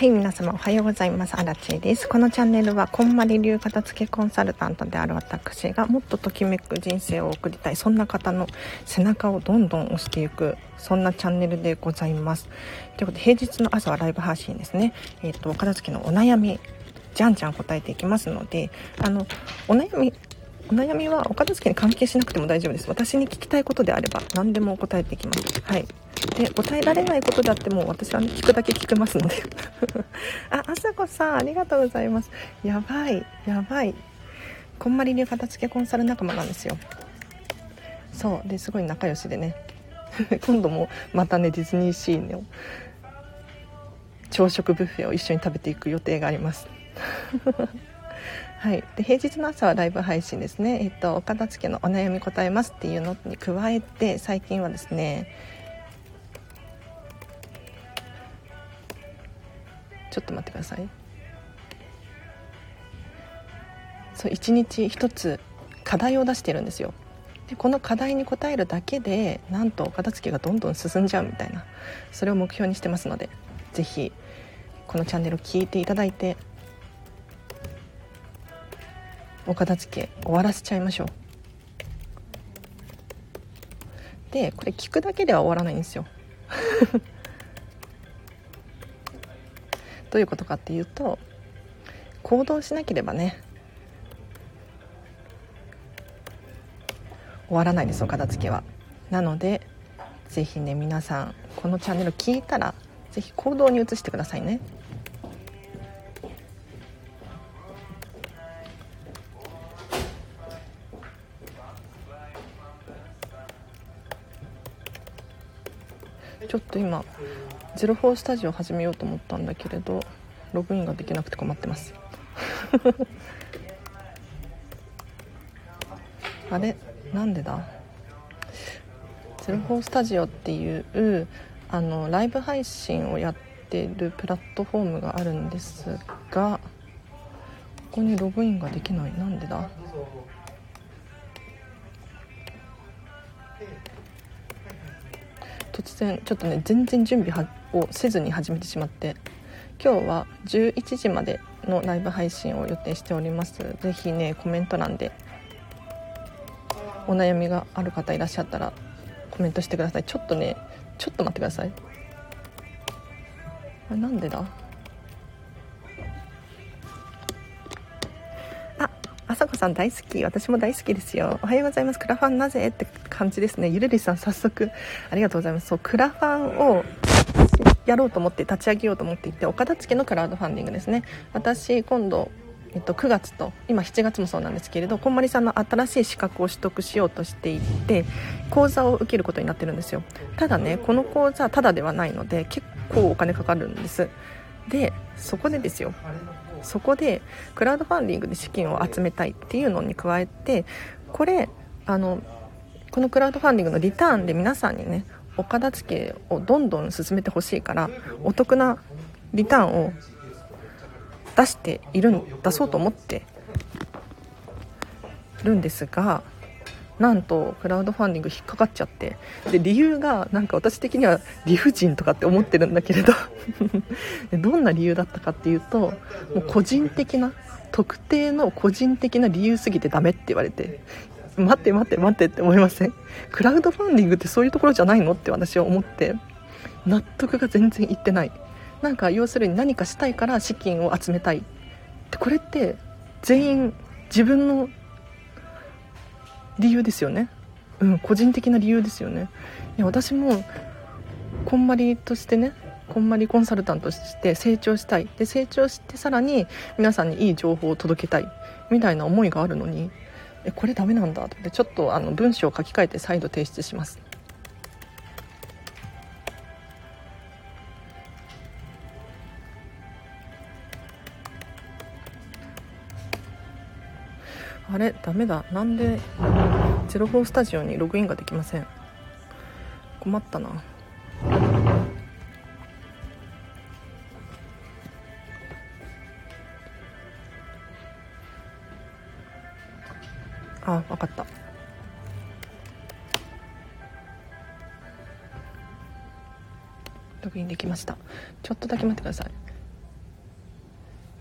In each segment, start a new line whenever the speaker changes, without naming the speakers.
はい、皆様おはようございます。アラチェです。このチャンネルは、こんまり流片付けコンサルタントである私が、もっとときめく人生を送りたい、そんな方の背中をどんどん押していく、そんなチャンネルでございます。ということで、平日の朝はライブ配信ですね。えっ、ー、と、片付けのお悩み、じゃんじゃん答えていきますので、あの、お悩み、お悩みはお片付けに関係しなくても大丈夫です。私に聞きたいことであれば何でも答えていきます。はい。で答えられないことであっても私は、ね、聞くだけ聞けますので。ああさこさんありがとうございます。やばいやばい。こんまり流片付けコンサル仲間なんですよ。そうですごい仲良しでね。今度もまたねディズニーシーの朝食ブッフェを一緒に食べていく予定があります。はい、で平日の朝はライブ配信ですね、えっと、お片付けのお悩み答えますっていうのに加えて最近はですねちょっと待ってください。そう1日1つ課題を出してるんですよ。でこの課題に答えるだけでなんとお片付けがどんどん進んじゃうみたいな。それを目標にしてますので是非このチャンネルを聞いていただいてお片付け終わらせちゃいましょう。でこれ聞くだけでは終わらないんですよ。どういうことかっていうと行動しなければね終わらないですお片付けは。なので是非ね皆さんこのチャンネル聞いたら是非行動に移してくださいね。ちょっと今04スタジオ始めようと思ったんだけれどログインができなくて困ってます。あれ？なんでだ？04スタジオっていうあのライブ配信をやってるプラットフォームがあるんですがここにログインができない。なんでだ？突然ちょっとね全然準備をせずに始めてしまって今日は11時までのライブ配信を予定しております。是非ねコメント欄でお悩みがある方いらっしゃったらコメントしてください。ちょっとねちょっと待ってください。あれなんでだ？あさこさん大好き。私も大好きですよ。おはようございます。クラファンなぜ？って感じですね。ゆるりさん早速。ありがとうございます。そうクラファンをやろうと思って立ち上げようと思っていて岡田付けのクラウドファンディングですね。私今度えっと、9月と今7月もそうなんですけれどこんまりさんの新しい資格を取得しようとしていて講座を受けることになってるんですよ。ただねこの講座ただではないので結構お金かかるんです。でそこでですよ。そこでクラウドファンディングで資金を集めたいっていうのに加えてこれあのこのクラウドファンディングのリターンで皆さんにねお片付けをどんどん進めてほしいからお得なリターンを出している出そうと思ってるんですがなんとクラウドファンディング引っかかっちゃってで理由がなんか私的には理不尽とかって思ってるんだけれど どんな理由だったかっていうともう個人的な特定の個人的な理由すぎてダメって言われて待って待って待ってって思いません？クラウドファンディングってそういうところじゃないの？って私は思って。納得が全然いってない。なんか要するに何かしたいから資金を集めたいでこれって全員自分の理由ですよね。うん個人的な理由ですよね。いや私もこんまりとしてねこんまりコンサルタントとして成長したい。で成長してさらに皆さんにいい情報を届けたいみたいな思いがあるのにえこれダメなんだと思ってちょっとあの文章を書き換えて再度提出します。あれ？ダメだ。なんで04スタジオにログインができません。困ったな。あ分かった。ログインできました。ちょっとだけ待ってください。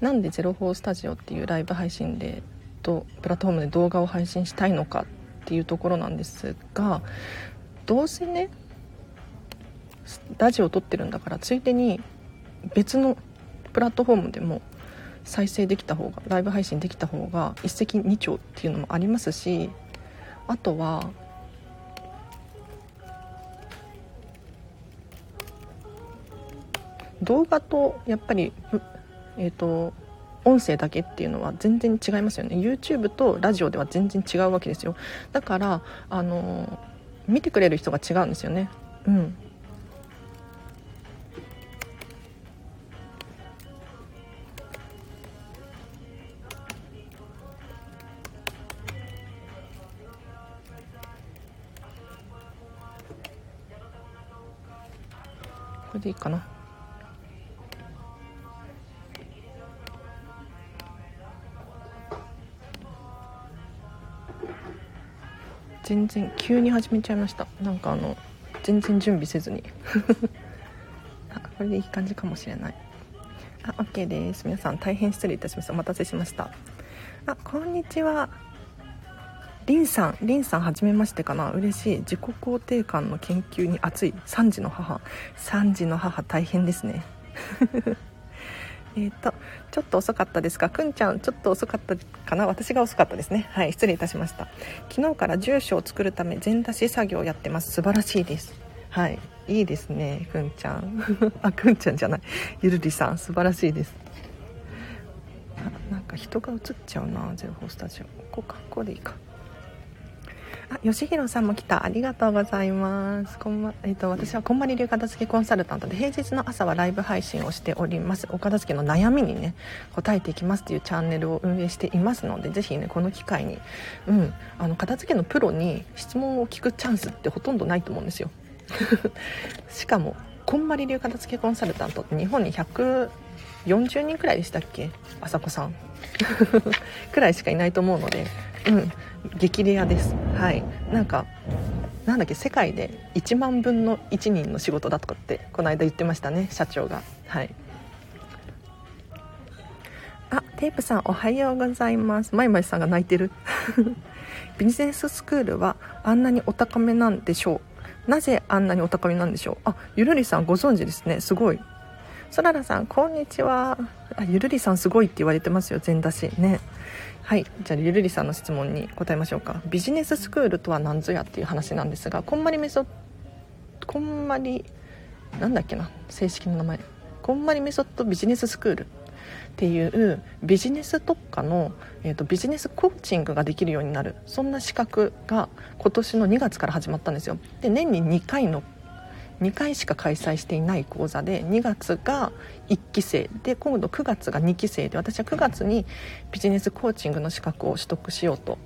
なんで04スタジオっていうライブ配信でとプラットフォームで動画を配信したいのかっていうところなんですがどうせねラジオを撮ってるんだからついでに別のプラットフォームでも再生できた方がライブ配信できた方が一石二鳥っていうのもありますしあとは動画とやっぱりえっ、ー、と音声だけっていうのは全然違いますよね。YouTube とラジオでは全然違うわけですよ。だからあの見てくれる人が違うんですよね。うん。れでいいかな。全然急に始めちゃいました。なんかあの全然準備せずに。あこれでいい感じかもしれない。あ OK です。皆さん大変失礼いたしました。お待たせしました。あこんにちは。リンさんリンさんはじめましてかな。嬉しい。自己肯定感の研究に熱い。3児の母。3児の母大変ですね。えっとちょっと遅かったですか？くんちゃんちょっと遅かったかな？私が遅かったですね。はい失礼いたしました。昨日から住所を作るため全出し作業をやってます。素晴らしいです。はいいいですねくんちゃん。あくんちゃんじゃない。ゆるりさん素晴らしいです。なんか人が映っちゃうなゼロフォースタジオ。ここかここでいいか。あ、吉弘さんも来た。ありがとうございます。こんま、えっ、ー、と、私はこんまり流片付けコンサルタントで、平日の朝はライブ配信をしております。お片付けの悩みにね、答えていきますっていうチャンネルを運営していますので、ぜひね、この機会に、うん、あの、片付けのプロに質問を聞くチャンスってほとんどないと思うんですよ。しかも、こんまり流片付けコンサルタントって日本に140人くらいでしたっけ？朝子さん。くらいしかいないと思うので、うん、激レアです。はい。なんかなんだっけ世界で1万分の1人の仕事だとかってこの間言ってましたね社長が。はい。あテープさんおはようございます。まいまいさんが泣いてる。ビジネススクールはあんなにお高めなんでしょう。なぜあんなにお高めなんでしょう。あゆるりさんご存知ですね。すごい。そららさんこんにちは。あゆるりさんすごいって言われてますよ。全出しね。はい。じゃあゆるりさんの質問に答えましょうか。ビジネススクールとは何ぞやっていう話なんですがこんまりメソこんまりなんだっけな正式な名前。こんまりメソッドビジネススクールっていうビジネス特化の、えーと、ビジネスコーチングができるようになる。そんな資格が今年の2月から始まったんですよ。で年に2回の2回しか開催していない講座で2月が1期生で今度9月が2期生で私は9月にビジネスコーチングの資格を取得しようと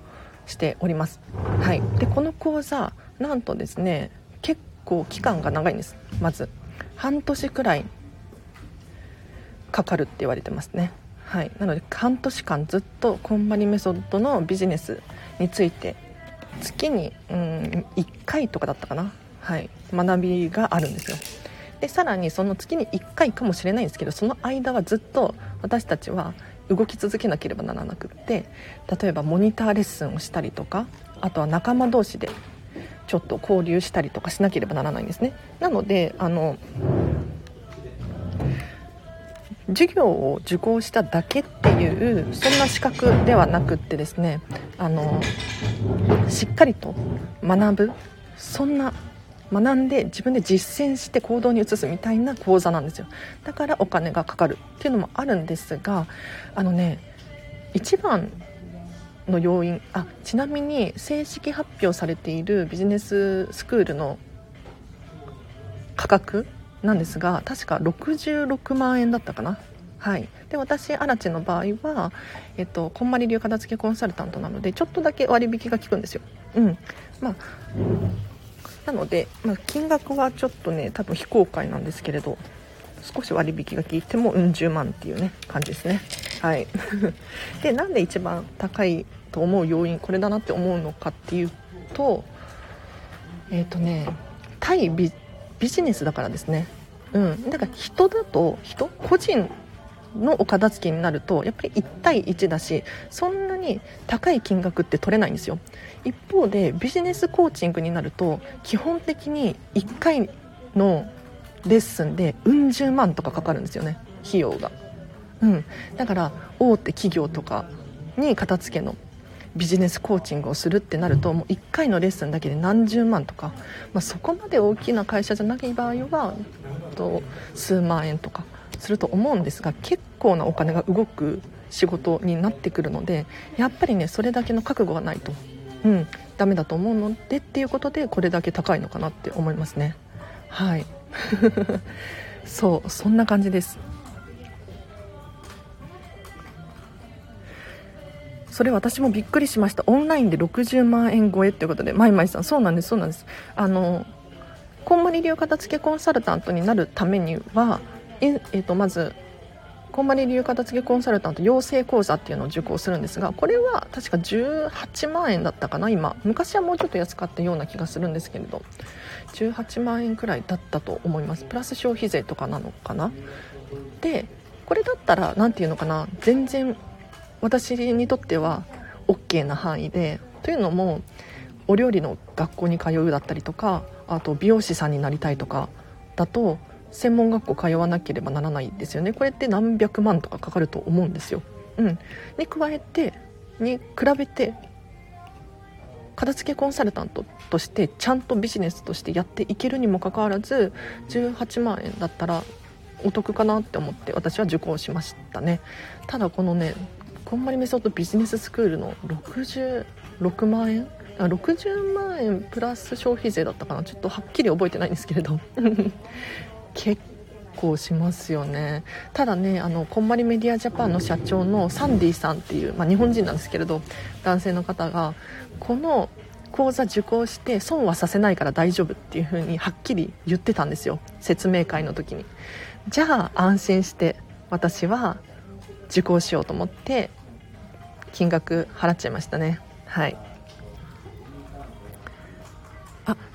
しております、はい、でこの講座なんとですね結構期間が長いんです。まず半年くらいかかるって言われてますね。はい。なので半年間ずっとこんまりメソッドのビジネスについて月にうん1回とかだったかな。はい、学びがあるんですよ。でさらにその月に1回かもしれないんですけどその間はずっと私たちは動き続けなければならなくって例えばモニターレッスンをしたりとかあとは仲間同士でちょっと交流したりとかしなければならないんですね。なのであの授業を受講しただけっていうそんな資格ではなくってですねあのしっかりと学ぶそんな学んで自分で実践して行動に移すみたいな講座なんですよ。だからお金がかかるっていうのもあるんですがあのね一番の要因あちなみに正式発表されているビジネススクールの価格なんですが確か66万円だったかな。はい、で私アラチの場合は、えっと、こんまり流片付けコンサルタントなのでちょっとだけ割引が効くんですよ。うん。まあなので、まあ、金額はちょっとね多分非公開なんですけれど少し割引が効いてもうん十万っていうね感じですね。はい。でなんで一番高いと思う要因これだなって思うのかっていうとえっ、ー、とね対ビビジネスだからですね。うん。だから人だと人個人のお片付けになるとやっぱり1対1だしそんなに高い金額って取れないんですよ。一方でビジネスコーチングになると基本的に1回のレッスンでうん十万とかかかるんですよね費用が。うん。だから大手企業とかに片付けのビジネスコーチングをするってなるともう1回のレッスンだけで何十万とか、まあ、そこまで大きな会社じゃない場合はと数万円とかすると思うんですが結構なお金が動く仕事になってくるのでやっぱりねそれだけの覚悟がないと、うん、ダメだと思うのでっていうことでこれだけ高いのかなって思いますね。はい。そうそんな感じです。それ私もびっくりしました。オンラインで60万円超えっていうことでまいまいさん。そうなんですそうなんです。あのこんまり流片付けコンサルタントになるためにはえ、えー、とまずこんまり流片付けコンサルタント養成講座っていうのを受講するんですがこれは確か18万円だったかな今。昔はもうちょっと安かったような気がするんですけれど。18万円くらいだったと思います。プラス消費税とかなのかな。でこれだったら何て言うのかな。全然私にとっては OK な範囲で。というのもお料理の学校に通うだったりとかあと美容師さんになりたいとかだと専門学校通わなければならないですよね。これって何百万とかかかると思うんですよ。うん、に加えてに比べて片付けコンサルタントとしてちゃんとビジネスとしてやっていけるにもかかわらず18万円だったらお得かなって思って私は受講しましたね。ただこのねこんまりメソッドビジネススクールの66万円？60万円プラス消費税だったかな？ちょっとはっきり覚えてないんですけれど。結構しますよね。ただねあのこんまりメディアジャパンの社長のサンディさんっていう、まあ、日本人なんですけれど男性の方がこの講座受講して損はさせないから大丈夫っていう風にはっきり言ってたんですよ。説明会の時に。じゃあ安心して私は受講しようと思って金額払っちゃいましたね。はい。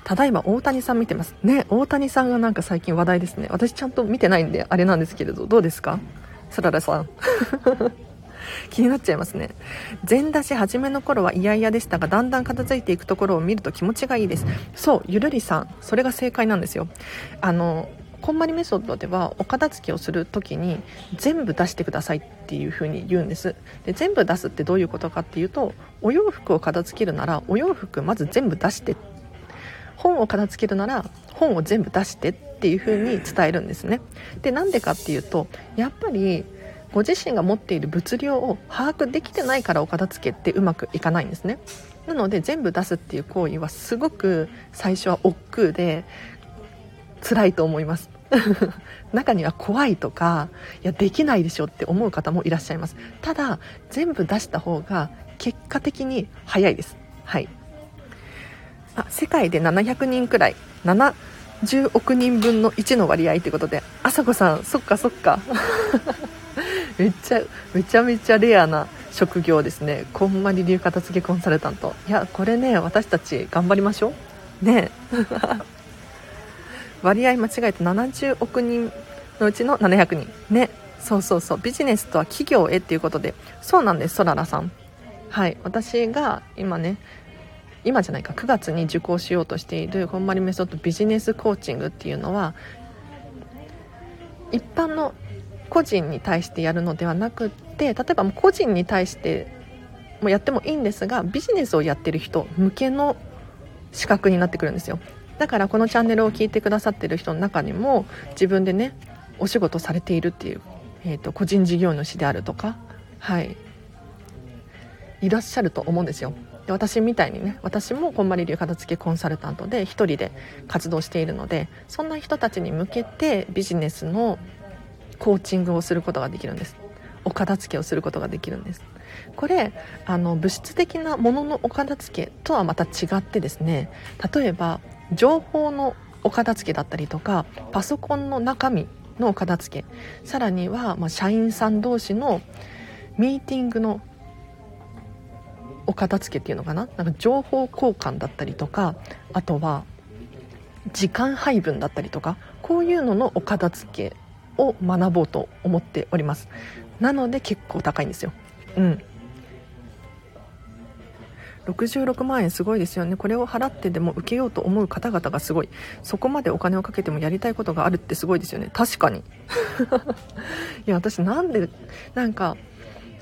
ただいま大谷さん見てます。ね大谷さんがなんか最近話題ですね。私ちゃんと見てないんであれなんですけれどどうですか？サララさん。気になっちゃいますね。全出し初めの頃は嫌々でしたがだんだん片付いていくところを見ると気持ちがいいです。そうゆるりさん。それが正解なんですよ。あのこんまりメソッドではお片付けをする時に全部出してくださいっていう風に言うんです。で全部出すってどういうことかっていうとお洋服を片付けるならお洋服まず全部出して本を片付けるなら本を全部出してっていう風に伝えるんですね。でなんでかっていうとやっぱりご自身が持っている物量を把握できてないからお片付けってうまくいかないんですね。なので全部出すっていう行為はすごく最初は億劫で辛いと思います。中には怖いとかいやできないでしょって思う方もいらっしゃいます。ただ全部出した方が結果的に早いです。はい。あ世界で700人くらい。70億人分の1の割合ってことで。あさこさんそっかそっか。めっちゃめちゃめちゃレアな職業ですね。こんまり流片付けコンサルタント。いやこれね私たち頑張りましょう。ね。割合間違えて70億人のうちの700人。ね。そうそうそう。ビジネスとは企業へっていうことで。そうなんですそららさん。はい。私が今ね今じゃないか9月に受講しようとしているこんまりメソッドビジネスコーチングっていうのは一般の個人に対してやるのではなくって例えば個人に対してもやってもいいんですがビジネスをやってる人向けの資格になってくるんですよ。だからこのチャンネルを聞いてくださってる人の中にも自分でねお仕事されているっていう、えーと、個人事業主であるとかはい。いらっしゃると思うんですよ。で私みたいにね私もこんまり流片付けコンサルタントで1人で活動しているのでそんな人たちに向けてビジネスのコーチングをすることができるんです。お片付けをすることができるんです。これあの物質的なもののお片付けとはまた違ってですね例えば情報のお片付けだったりとかパソコンの中身のお片付けさらには、まあ、社員さん同士のミーティングのお片付けっていうのかな？なんか情報交換だったりとかあとは時間配分だったりとかこういうののお片付けを学ぼうと思っております。なので結構高いんですよ。うん。66万円すごいですよね。これを払ってでも受けようと思う方々がすごい。そこまでお金をかけてもやりたいことがあるってすごいですよね。確かに。いや私なんでなんか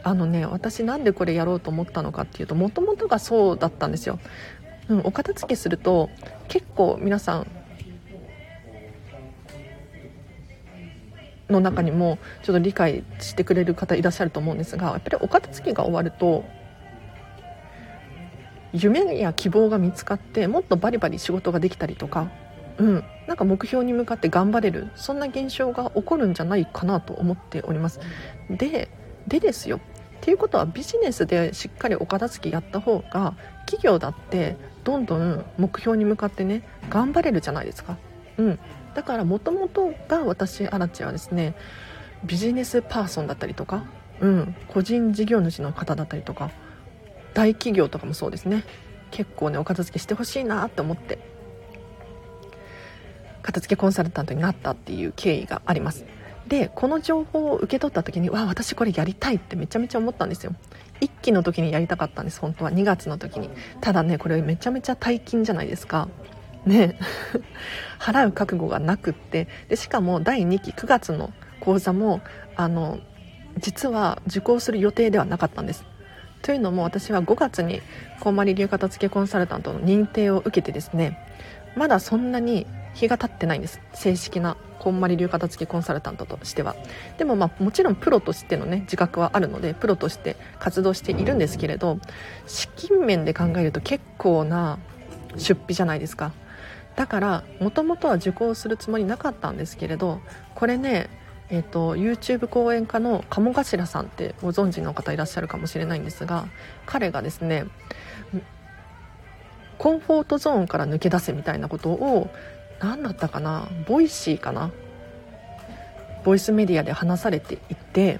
あのね私なんでこれやろうと思ったのかっていうともともとがそうだったんですよ、うん、お片付けすると結構皆さんの中にもちょっと理解してくれる方いらっしゃると思うんですがやっぱりお片付けが終わると夢や希望が見つかってもっとバリバリ仕事ができたりとか、うん、なんか目標に向かって頑張れるそんな現象が起こるんじゃないかなと思っております。ででですよ。っていうことはビジネスでしっかりお片付けやった方が企業だってどんどん目標に向かってね頑張れるじゃないですか、うん、だからもともとが私アラチはですねビジネスパーソンだったりとか、うん、個人事業主の方だったりとか大企業とかもそうですね。結構ねお片付けしてほしいなって思って片付けコンサルタントになったっていう経緯があります。でこの情報を受け取った時にわ私これやりたいってめちゃめちゃ思ったんですよ。1期の時にやりたかったんです本当は。2月の時に。ただねこれめちゃめちゃ大金じゃないですか。ね。払う覚悟がなくって。でしかも第2期9月の講座もあの実は受講する予定ではなかったんです。というのも私は5月にこんまり流片付けコンサルタントの認定を受けてですねまだそんなに日が経ってないんです。正式なこんまり流片付けコンサルタントとしては。でもまあもちろんプロとしてのね自覚はあるのでプロとして活動しているんですけれど資金面で考えると結構な出費じゃないですか。だからもともとは受講するつもりなかったんですけれどこれねえーと、YouTube 講演家の鴨頭さんってご存知の方いらっしゃるかもしれないんですが彼がですねコンフォートゾーンから抜け出せみたいなことを何だったかな？ Voicyかな？ボイスメディアで話されていて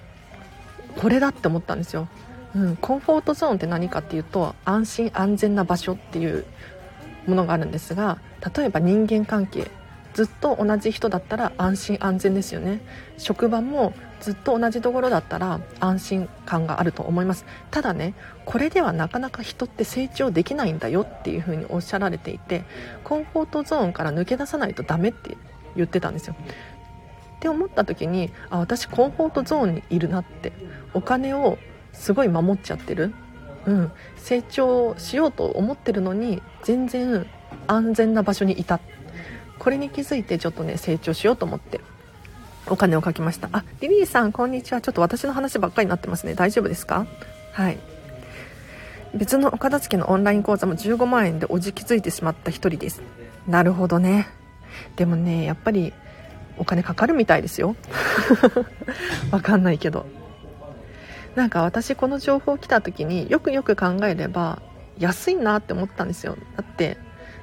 これだって思ったんですよ、うん、コンフォートゾーンって何かっていうと安心安全な場所っていうものがあるんですが例えば人間関係ずっと同じ人だったら安心安全ですよね。職場もずっと同じところだったら安心感があると思います。ただねこれではなかなか人って成長できないんだよっていうふうにおっしゃられていてコンフォートゾーンから抜け出さないとダメって言ってたんですよ。って思った時にあ私コンフォートゾーンにいるなってお金をすごい守っちゃってる。うん、成長しようと思ってるのに全然安全な場所にいた。これに気づいてちょっとね成長しようと思って。お金をかけました。あリリーさんこんにちは。ちょっと私の話ばっかりになってますね。大丈夫ですか？はい。別のお片付けのオンライン講座も15万円でおじきづいてしまった一人です。なるほどね。でもねやっぱりお金かかるみたいですよ。わかんないけど。なんか私この情報来た時によくよく考えれば安いなって思ったんですよ。だって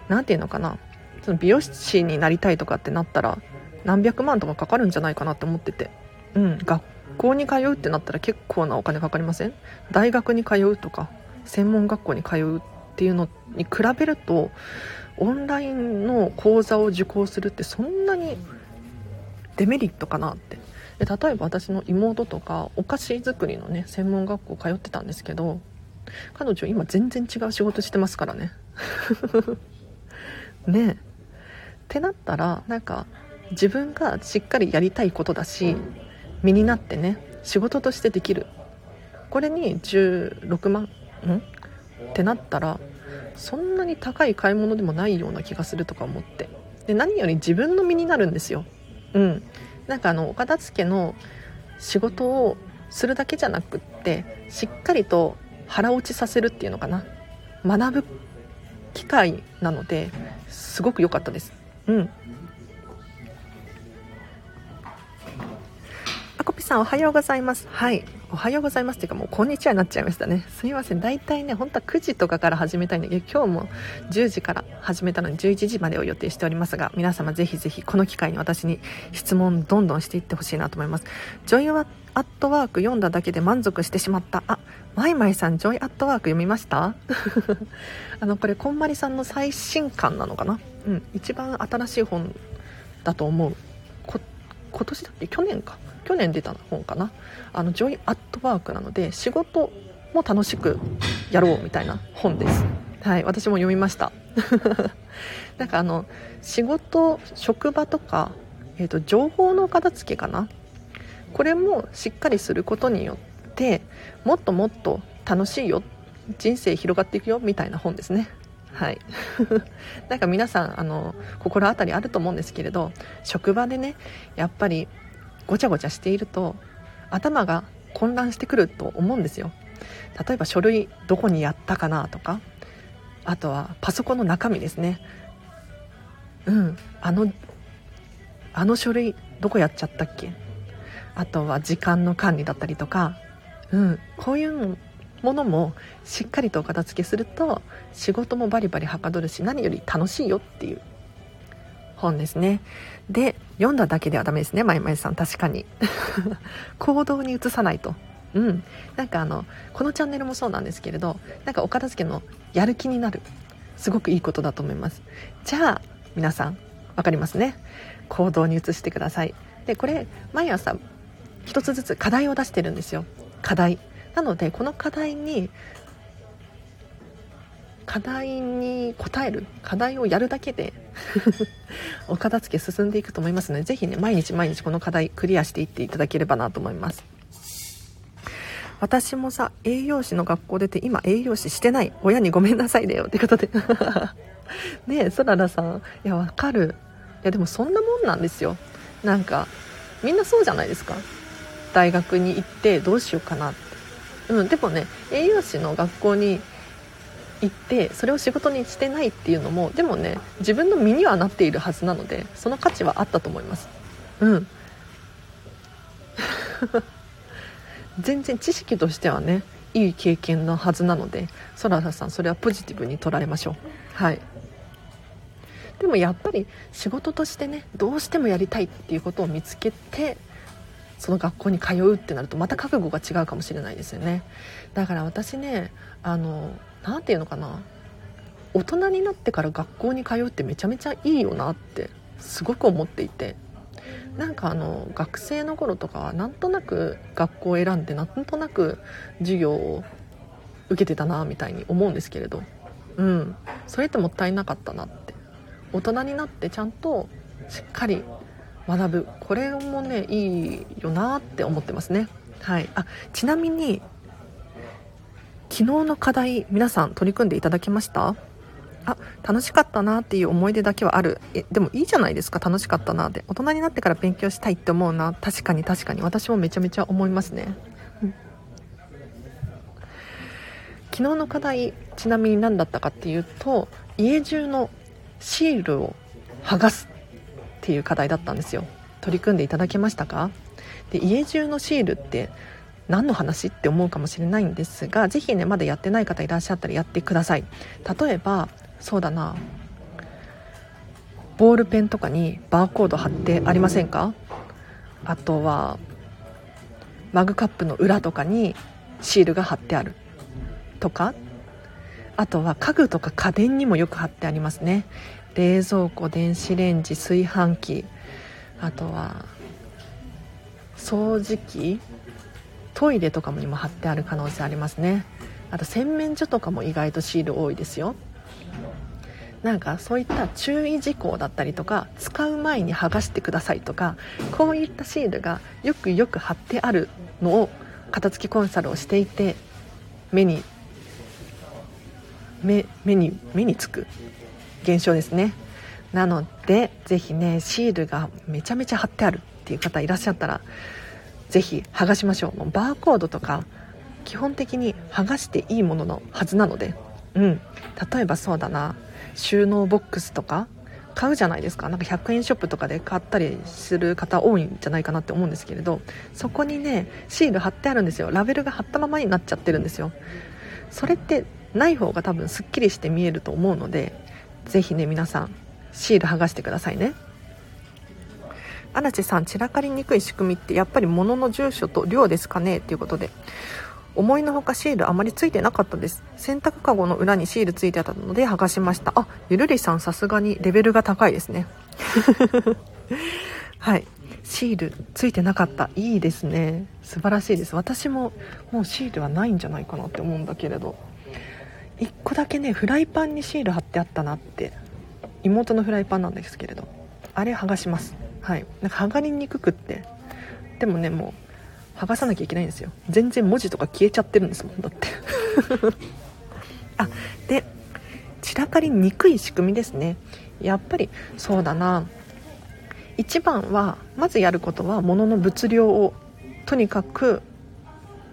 何て言うのかな。その美容師になりたいとかってなったら何百万とかかかるんじゃないかなって思ってて。うん学校に通うってなったら結構なお金かかりません？大学に通うとか専門学校に通うっていうのに比べるとオンラインの講座を受講するってそんなにデメリットかなって。で例えば私の妹とかお菓子作りのね専門学校通ってたんですけど彼女今全然違う仕事してますからね。ねえ。ってなったらなんか自分がしっかりやりたいことだし身になってね仕事としてできる。これに16万ん？ってなったらそんなに高い買い物でもないような気がするとか思って。で何より自分の身になるんですよ。うん。なんかあのお片付けの仕事をするだけじゃなくってしっかりと腹落ちさせるっていうのかな。学ぶ機会なのですごく良かったです。うん。あこぴさんおはようございます。はい。おはようございますっていうかもうこんにちはになっちゃいましたね。すいません。大体ね本当は9時とかから始めたいんだけど今日も10時から始めたのに11時までを予定しておりますが皆様ぜひぜひこの機会に私に質問どんどんしていってほしいなと思います。 Joy at Work 読んだだけで満足してしまった。あマイマイさん Joy at Work 読みました？あのこれこんまりさんの最新刊なのかな？うん一番新しい本だと思う。今年だっけ？去年か去年出た本かな。あの Joy at Work なので仕事も楽しくやろうみたいな本です。はい私も読みました。なんかあの仕事職場とか、えーと、情報の片付けかな。これもしっかりすることによってもっともっと楽しいよ。人生広がっていくよみたいな本ですね。はい。なんか皆さんあの心当たりあると思うんですけれど職場でねやっぱりごちゃごちゃしていると頭が混乱してくると思うんですよ。例えば書類どこにやったかなとかあとはパソコンの中身ですね。うんあのあの書類どこやっちゃったっけ？あとは時間の管理だったりとか。うんこういうものもしっかりとお片付けすると仕事もバリバリはかどるし何より楽しいよっていう本ですね。で読んだだけではダメですねまいまいさん。確かに。行動に移さないと。うん。なんかあのこのチャンネルもそうなんですけれどなんかお片付けのやる気になる。すごくいいことだと思います。じゃあ皆さん分かりますね。行動に移してください。でこれ毎朝一つずつ課題を出してるんですよ。課題。なのでこの課題に課題に応える課題をやるだけで お片付け進んでいくと思いますので是非ね毎日毎日この課題クリアしていっていただければなと思います。私もさ栄養士の学校出て今栄養士してない。親にごめんなさいだよ。ってことで。ねえそららさん。いやわかる。いやでもそんなもんなんですよ。なんかみんなそうじゃないですか。大学に行ってどうしようかなって。うんでもね栄養士の学校に行ってそれを仕事にしてないっていうのもでもね自分の身にはなっているはずなのでその価値はあったと思います。うん。全然知識としてはねいい経験のはずなのでそらさんそれはポジティブに捉えましょう。はい。でもやっぱり仕事としてねどうしてもやりたいっていうことを見つけてその学校に通うってなるとまた覚悟が違うかもしれないですよね。だから私ねあの何て言うのかな？大人になってから学校に通うってめちゃめちゃいいよなってすごく思っていて。なんかあの学生の頃とかはなんとなく学校を選んでなんとなく授業を受けてたなみたいに思うんですけれど。うん。それってもったいなかったなって。大人になってちゃんとしっかり学ぶ。これもねいいよなって思ってますね。はい。あちなみに昨日の課題皆さん取り組んでいただけました？あ楽しかったなっていう思い出だけはある。えでもいいじゃないですか。楽しかったなって。大人になってから勉強したいって思うな。確かに確かに。私もめちゃめちゃ思いますね、うん、昨日の課題ちなみに何だったかっていうと家中のシールを剥がすっていう課題だったんですよ。取り組んでいただけましたか？で家中のシールって何の話って思うかもしれないんですが是非ねまだやってない方いらっしゃったらやってください。例えばそうだな。ボールペンとかにバーコード貼ってありませんか？あとはマグカップの裏とかにシールが貼ってある。とか。あとは家具とか家電にもよく貼ってありますね。冷蔵庫電子レンジ炊飯器。あとは掃除機。トイレとかにも貼ってある可能性ありますね。あと洗面所とかも意外とシール多いですよ。なんかそういった注意事項だったりとか使う前に剥がしてくださいとかこういったシールがよくよく貼ってあるのを片付きコンサルをしていて目に目目に目につく現象ですね。なので是非ねシールがめちゃめちゃ貼ってあるっていう方いらっしゃったら是非剥がしましょう。もうバーコードとか基本的に剥がしていいもののはずなので。うん。例えばそうだな。収納ボックスとか買うじゃないですか。なんか100円ショップとかで買ったりする方多いんじゃないかなって思うんですけれどそこにねシール貼ってあるんですよ。ラベルが貼ったままになっちゃってるんですよ。それってない方が多分すっきりして見えると思うので是非ね皆さんシール剥がしてくださいね。荒地さん散らかりにくい仕組みってやっぱり物の住所と量ですかね？っていうことで思いのほかシールあまりついてなかったです。洗濯かごの裏にシールついてたので剥がしましたあゆるりさんさすがにレベルが高いですね。はい。シールついてなかった。いいですね。素晴らしいです。私ももうシールはないんじゃないかなって思うんだけれど。1個だけねフライパンにシール貼ってあったなって。妹のフライパンなんですけれど。あれ剥がします。はい。なんか剥がりにくくって。でもねもう剥がさなきゃいけないんですよ。全然文字とか消えちゃってるんですもんだって。あで散らかりにくい仕組みですね。やっぱりそうだな。一番はまずやることは物の物量をとにかく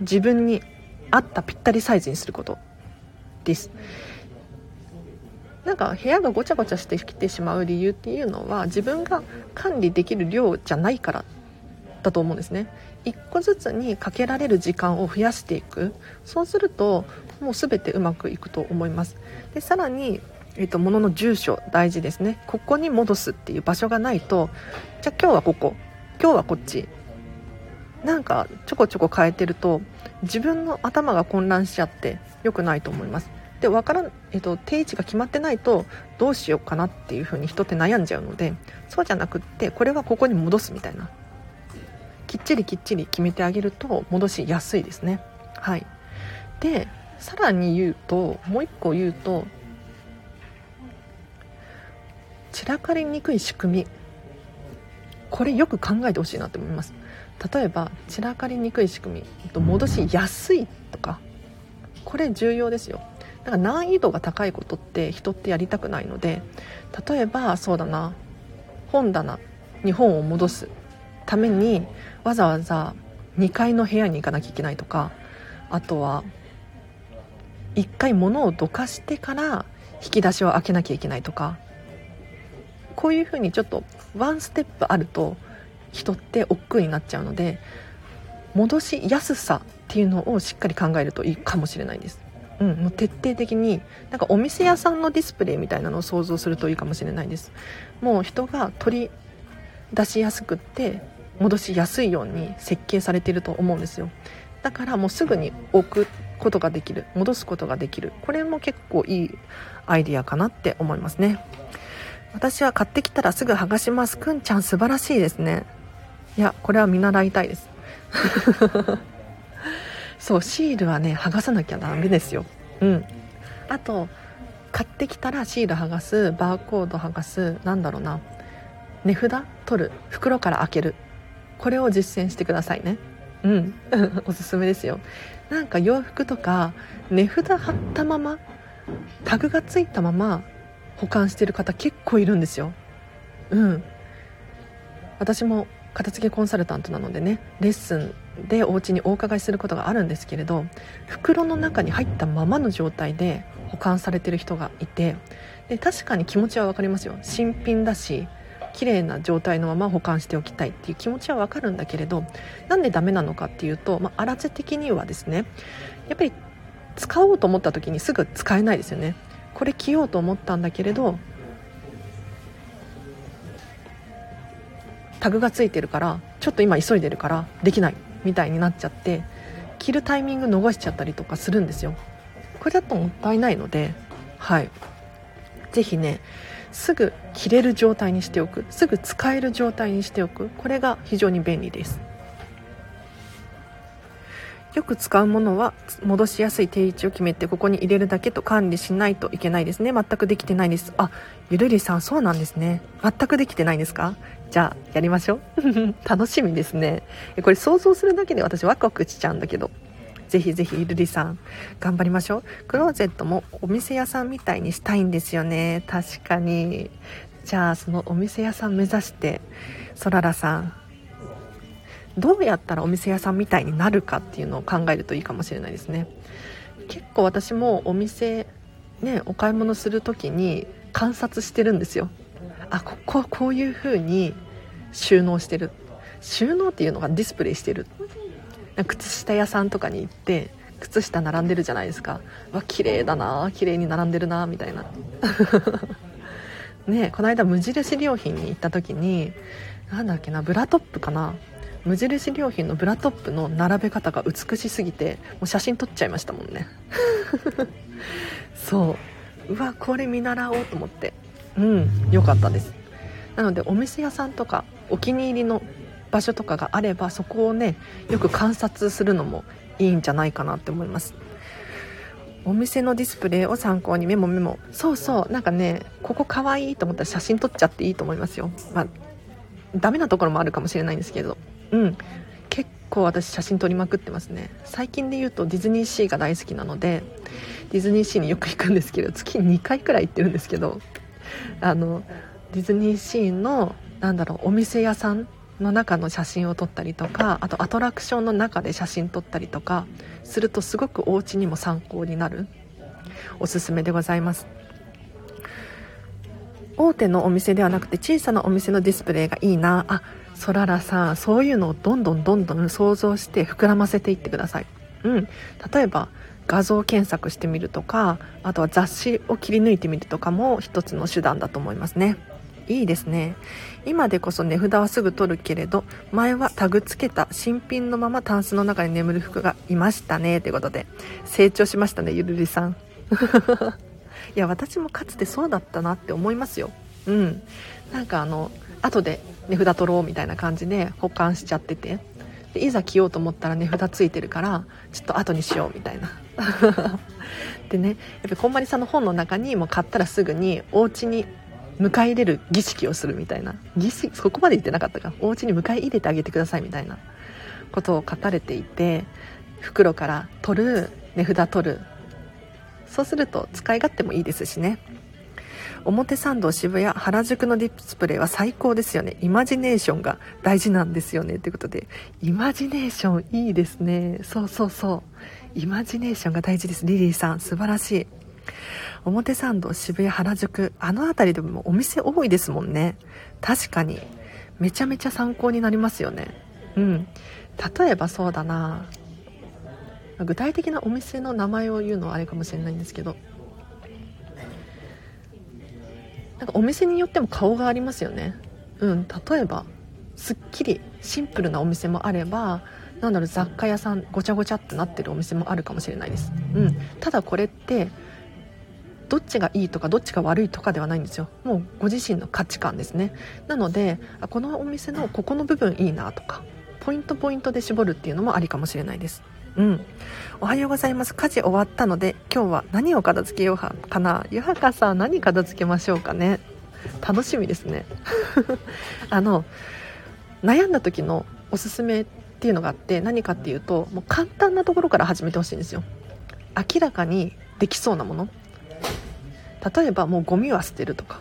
自分に合ったぴったりサイズにすることですなんか部屋がごちゃごちゃしてきてしまう理由っていうのは自分が管理できる量じゃないからだと思うんですね。1個ずつにかけられる時間を増やしていく。そうするともう全てうまくいくと思います。でさらにえーと、物の住所大事ですね。ここに戻すっていう場所がないとじゃあ今日はここ。今日はこっち。なんかちょこちょこ変えてると自分の頭が混乱しちゃって良くないと思います。で分からん、えーと、定位置が決まってないとどうしようかなっていう風に人って悩んじゃうのでそうじゃなくってこれはここに戻すみたいな。きっちりきっちり決めてあげると戻しやすいですね。はい。でさらに言うともう一個言うと散らかりにくい仕組み。これよく考えてほしいなと思います。例えば散らかりにくい仕組み。戻しやすいとか。これ重要ですよ。だから難易度が高いことって人ってやりたくないので例えばそうだな本棚に本を戻すためにわざわざ2階の部屋に行かなきゃいけないとかあとは1回物をどかしてから引き出しを開けなきゃいけないとかこういうふうにちょっとワンステップあると人って億劫になっちゃうので戻しやすさっていうのをしっかり考えるといいかもしれないです。うん、もう徹底的になんかお店屋さんのディスプレイみたいなのを想像するといいかもしれないです。もう人が取り出しやすくって戻しやすいように設計されていると思うんですよ。だからもうすぐに置くことができる。戻すことができる。これも結構いいアイディアかなって思いますね。私は買ってきたらすぐ剥がします。くんちゃん素晴らしいですね。いやこれは見習いたいです。そうシールはね剥がさなきゃダメですよ。うん。あと買ってきたらシール剥がすバーコード剥がすなんだろうな。値札？取る。袋から開ける。これを実践してくださいね。うん。おすすめですよ。なんか洋服とか値札貼ったままタグがついたまま保管してる方結構いるんですよ。うん。私も片付けコンサルタントなのでねレッスンでお家にお伺いすることがあるんですけれど袋の中に入ったままの状態で保管されてる人がいてで確かに気持ちは分かりますよ。新品だし綺麗な状態のまま保管しておきたいっていう気持ちは分かるんだけれどなんでダメなのかっていうと、まあ、荒地的にはですねやっぱり使おうと思った時にすぐ使えないですよね。これ着ようと思ったんだけれどタグがついてるからちょっと今急いでるからできない。みたいになっちゃって着るタイミング逃しちゃったりとかするんですよ。これだともったいないのではい。是非ねすぐ着れる状態にしておく。すぐ使える状態にしておく。これが非常に便利です。よく使うものは戻しやすい定位置を決めてここに入れるだけと管理しないといけないですね。全くできてないです。あゆるりさんそうなんですね。全くできてないですか？じゃあやりましょう。楽しみですね。これ想像するだけで私ワクワクしちゃうんだけど。ぜひぜひゆるりさん頑張りましょう。クローゼットもお店屋さんみたいにしたいんですよね。確かに。じゃあそのお店屋さん目指してそららさんどうやったらお店屋さんみたいになるかっていうのを考えるといいかもしれないですね。結構私もお店ねお買い物する時に観察してるんですよ。あここはこういう風に収納してる。収納っていうのがディスプレイしてる。靴下屋さんとかに行って靴下並んでるじゃないですか。わ綺麗だな綺麗に並んでるなみたいな。ねこの間無印良品に行った時に何だっけなブラトップかな。無印良品のブラトップの並べ方が美しすぎてもう写真撮っちゃいましたもんね。そう。うわこれ見習おうと思って。うん良かったです。なのでお店屋さんとかお気に入りの場所とかがあればそこをねよく観察するのもいいんじゃないかなって思います。お店のディスプレイを参考にメモメモ。そうそうなんかねここかわいいと思ったら写真撮っちゃっていいと思いますよ。まあダメなところもあるかもしれないんですけど。うん。結構私写真撮りまくってますね。最近で言うとディズニーシーが大好きなのでディズニーシーによく行くんですけど月2回くらい行ってるんですけど。あのディズニーシーのなんだろうお店屋さんの中の写真を撮ったりとかあとアトラクションの中で写真撮ったりとかするとすごくお家にも参考になるおすすめでございます。大手のお店ではなくて小さなお店のディスプレイがいいな。あそららさんそういうのをどんどんどんどん想像して膨らませていってください。うん。例えば画像検索してみるとかあとは雑誌を切り抜いてみるとかも一つの手段だと思いますね。いいですね。今でこそ値札はすぐ取るけれど前はタグつけた新品のままタンスの中に眠る服がいましたね。ということで成長しましたねゆるりさん。いや私もかつてそうだったなって思いますよ。うん。なんかあの後で値札取ろうみたいな感じで保管しちゃってて。でいざ着ようと思ったら値札ついてるからちょっと後にしようみたいな。でねやっぱりこんまりさんの本の中にも買ったらすぐにお家に迎え入れる儀式をするみたいな。儀式そこまで言ってなかったか。お家に迎え入れてあげてくださいみたいな。ことを書かれていて袋から取る値札取る。そうすると使い勝手もいいですしね。表参道渋谷原宿のディスプレイは最高ですよね。イマジネーションが大事なんですよね。ということでイマジネーションいいですね。そうそうそう。イマジネーションが大事です。リリーさん素晴らしい。表参道渋谷原宿あの辺りでもお店多いですもんね。確かに。めちゃめちゃ参考になりますよね。うん。例えばそうだな。具体的なお店の名前を言うのはあれかもしれないんですけどなんかお店によっても顔がありますよね。うん例えばすっきりシンプルなお店もあればなんだろう雑貨屋さんごちゃごちゃってなってるお店もあるかもしれないです、うん、ただこれってどっちがいいとかどっちが悪いとかではないんですよ。もうご自身の価値観ですね。なのでこのお店のここの部分いいなとかポイントポイントで絞るっていうのもありかもしれないです。うん。おはようございます。家事終わったので今日は何を片付けようかな？ゆはかさん何片付けましょうかね？楽しみですね。あの悩んだ時のおすすめっていうのがあって何かっていうともう簡単なところから始めてほしいんですよ。明らかにできそうなもの。例えばもうゴミは捨てるとか。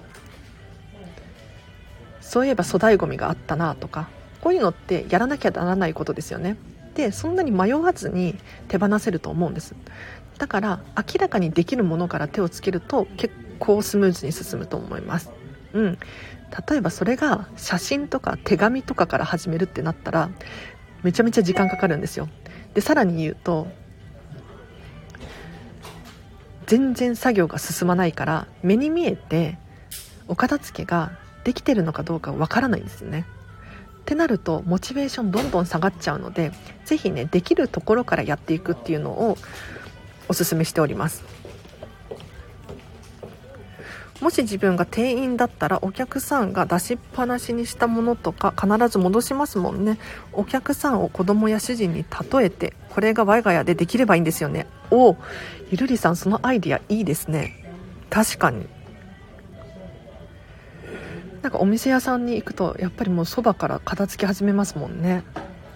そういえば粗大ゴミがあったなとか。こういうのってやらなきゃならないことですよね。でそんなに迷わずに手放せると思うんです。だから明らかにできるものから手をつけると結構スムーズに進むと思います。うん。例えばそれが写真とか手紙とかから始めるってなったらめちゃめちゃ時間かかるんですよ。でさらに言うと全然作業が進まないから目に見えてお片付けができてるのかどうかわからないんですよね。ってなるとモチベーションどんどん下がっちゃうので是非ねできるところからやっていくっていうのをおすすめしております。もし自分が店員だったらお客さんが出しっぱなしにしたものとか必ず戻しますもんね。お客さんを子供や主人に例えてこれが我が家でできればいいんですよね。おゆるりさんそのアイディアいいですね。確かに。なんかお店屋さんに行くとやっぱりもうそばから片付け始めますもんね。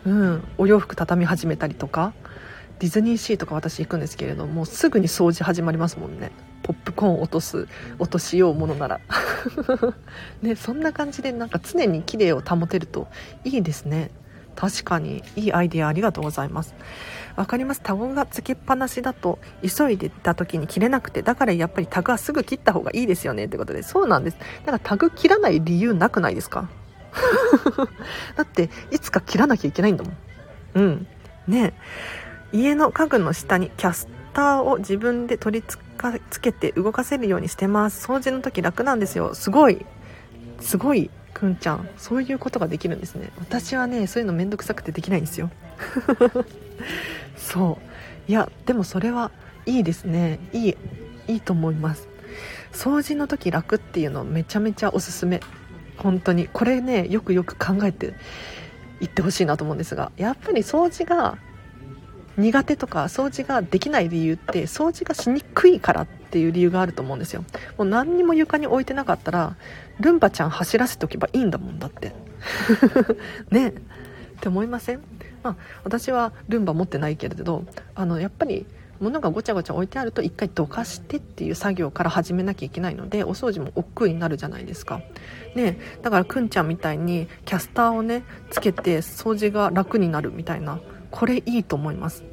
うん。お洋服畳み始めたりとか。ディズニーシーとか私行くんですけれどもすぐに掃除始まりますもんね。ポップコーン落とす落としようものなら。ねそんな感じでなんか常に綺麗を保てるといいですね。確かにいいアイディアありがとうございます。わかります。タグがつけっぱなしだと急いでた時に切れなくてだからやっぱりタグはすぐ切った方がいいですよね。ってことでそうなんです。だからタグ切らない理由なくないですか？だっていつか切らなきゃいけないんだもん。うん。ね。家の家具の下にキャスターを自分で取り付けて動かせるようにしてます。掃除の時楽なんですよ。すごい。すごいくんちゃんそういうことができるんですね。私はねそういうのめんどくさくてできないんですよ。そう。いやでもそれはいいですね。いいいいと思います。掃除の時楽っていうのめちゃめちゃおすすめ。本当に。これねよくよく考えて言ってほしいなと思うんですが。やっぱり掃除が苦手とか掃除ができない理由って掃除がしにくいからっていう理由があると思うんですよ。もう何にも床に置いてなかったらルンバちゃん走らせておけばいいんだもんだって。ね。って思いません？まあ私はルンバ持ってないけれどあのやっぱり物がごちゃごちゃ置いてあると一回どかしてっていう作業から始めなきゃいけないのでお掃除も億劫になるじゃないですか。ね。だからくんちゃんみたいにキャスターをねつけて掃除が楽になるみたいなこれいいと思います。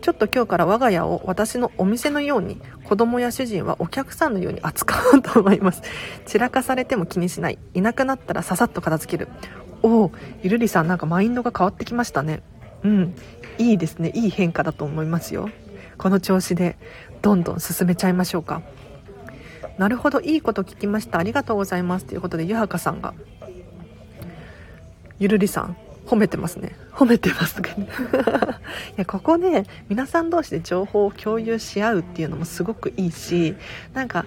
ちょっと今日から我が家を私のお店のように子供や主人はお客さんのように扱おうと思います。散らかされても気にしない。いなくなったらささっと片付ける。おおゆるりさんなんかマインドが変わってきましたね。うん。いいですね。いい変化だと思いますよ。この調子でどんどん進めちゃいましょうか。なるほど。いいこと聞きました。ありがとうございます。ということでゆはかさんが。ゆるりさん褒めてますね。褒めてますね。いやここね皆さん同士で情報を共有し合うっていうのもすごくいいしなんか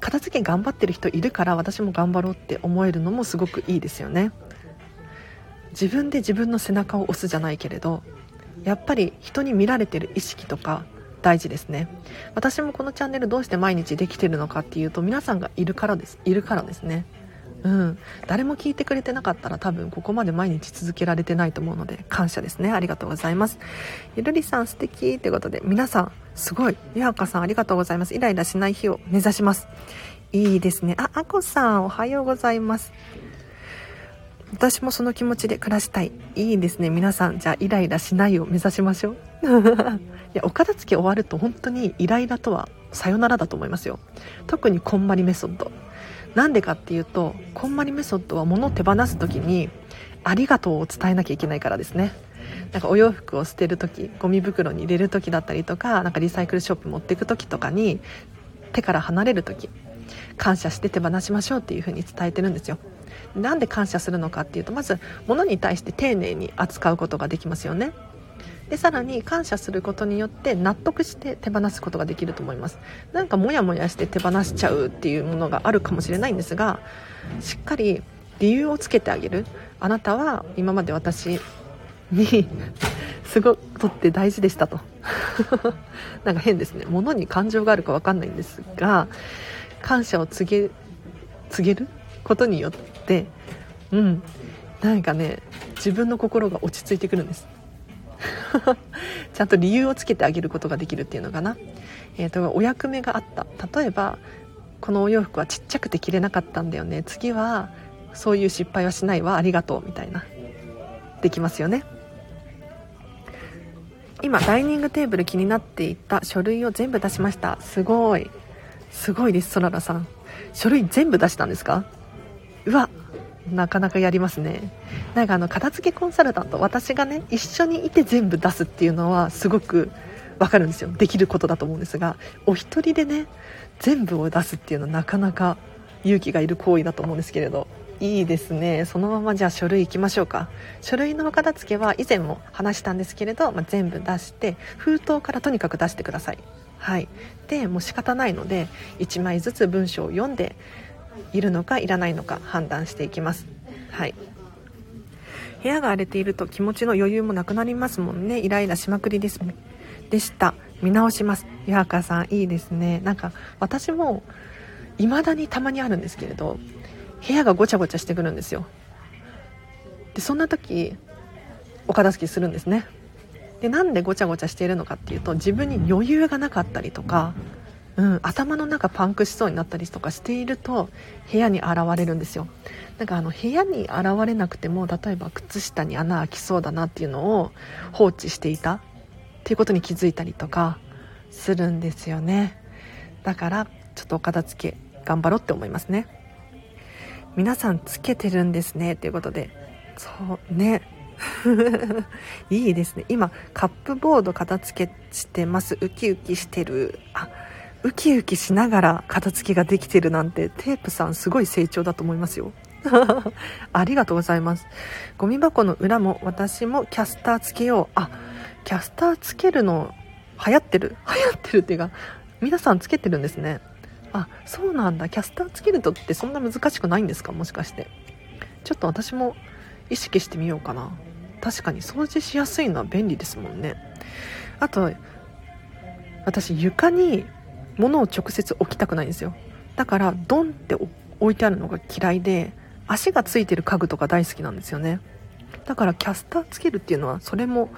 片付け頑張ってる人いるから私も頑張ろうって思えるのもすごくいいですよね。自分で自分の背中を押すじゃないけれどやっぱり人に見られてる意識とか大事ですね。私もこのチャンネルどうして毎日できてるのかっていうと皆さんがいるからですいるからですねうん。誰も聞いてくれてなかったら多分ここまで毎日続けられてないと思うので感謝ですね。ありがとうございます。ゆるりさん素敵。ってことで皆さんすごい。やはかさんありがとうございます。イライラしない日を目指します。いいですね。ああこさんおはようございます。私もその気持ちで暮らしたい。いいですね。皆さんじゃあイライラしないを目指しましょう。いやお片付け終わると本当にイライラとはさよならだと思いますよ。特にこんまりメソッド。なんでかっていうとこんまりメソッドは物を手放す時にありがとうを伝えなきゃいけないからですね。なんかお洋服を捨てる時ゴミ袋に入れる時だったりとかなかリサイクルショップ持っていく時とかに手から離れる時感謝して手放しましょうっていう風に伝えてるんですよ。なんで感謝するのかっていうとまず物に対して丁寧に扱うことができますよね。でさらに感謝することによって納得して手放すことができると思います。なんかモヤモヤして手放しちゃうっていうものがあるかもしれないんですがしっかり理由をつけてあげる。あなたは今まで私にすごくとって大事でしたと。なんか変ですね。物に感情があるか分かんないんですが感謝を告げ告げることによってうん。なんかね自分の心が落ち着いてくるんです。ちゃんと理由をつけてあげることができるっていうのかな、えーと、お役目があった。例えばこのお洋服はちっちゃくて着れなかったんだよね。次はそういう失敗はしないわありがとうみたいな。できますよね。今ダイニングテーブル気になっていた書類を全部出しました。すごい。すごいですそららさん。書類全部出したんですか？うわなかなかやりますね。なんかあの片付けコンサルタント私がね一緒にいて全部出すっていうのはすごくわかるんですよ。できることだと思うんですがお一人でね全部を出すっていうのはなかなか勇気がいる行為だと思うんですけれどいいですね。そのままじゃあ書類行きましょうか。書類の片付けは以前も話したんですけれど、まあ、全部出して封筒からとにかく出してください。はい。でもう仕方ないので1枚ずつ文章を読んでいるのかいらないのか判断していきます。はい。部屋が荒れていると気持ちの余裕もなくなりますもんね。イライラしまくりですでした。見直します。湯かさんいいですね。なんか私も未だにたまにあるんですけれど部屋がごちゃごちゃしてくるんですよ。でそんな時お片付けするんですね。でなんでごちゃごちゃしているのかっていうと自分に余裕がなかったりとかうん、頭の中パンクしそうになったりとかしていると部屋に現れるんですよ。なんかあの部屋に現れなくても例えば靴下に穴開きそうだなっていうのを放置していた。っていうことに気づいたりとかするんですよね。だからちょっとお片付け頑張ろうって思いますね。皆さんつけてるんですね。ということでそうね。いいですね。今カップボード片付けしてます。ウキウキしてる。あウキウキしながら片付けができてるなんてテープさんすごい成長だと思いますよ。ありがとうございます。ゴミ箱の裏も私もキャスターつけよう。あキャスターつけるの流行ってる？流行ってるっていうか皆さんつけてるんですね。あそうなんだ。キャスターつけるとってそんな難しくないんですか？もしかして。ちょっと私も意識してみようかな。確かに掃除しやすいのは便利ですもんね。あと私床に物を直接置きたくないんですよ。だからドンって置いてあるのが嫌いで足がついてる家具とか大好きなんですよね。だからキャスターつけるっていうのはそれも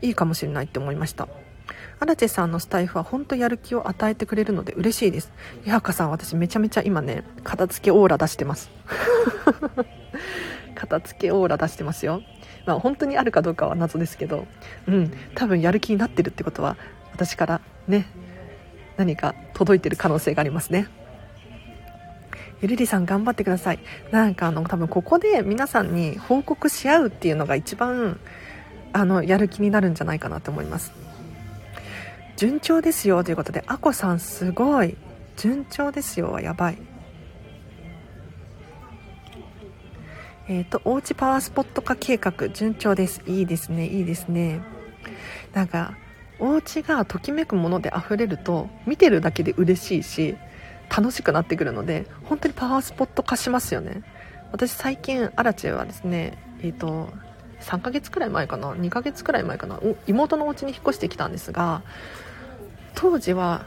いいかもしれないって思いました。荒地さんのスタイフは本当やる気を与えてくれるので嬉しいです。矢墓さん私めちゃめちゃ今ね片付けオーラ出してます。片付けオーラ出してますよ。まあ本当にあるかどうかは謎ですけど。うん。多分やる気になってるってことは私からね何か届いてる可能性がありますね。ゆるりさん頑張ってください。なんかあの多分ここで皆さんに報告し合うっていうのが一番あのやる気になるんじゃないかなと思います。順調ですよということであこさんすごい。順調ですよはやばい。えっ、ー、とおうちパワースポット化計画順調です。いいですねいいですね。なんかお家がときめくもので溢れると見てるだけで嬉しいし楽しくなってくるので本当にパワースポット化しますよね。私最近アラチェはですねえっ、ー、と3ヶ月くらい前かな？2ヶ月くらい前かな？妹のお家に引っ越してきたんですが当時は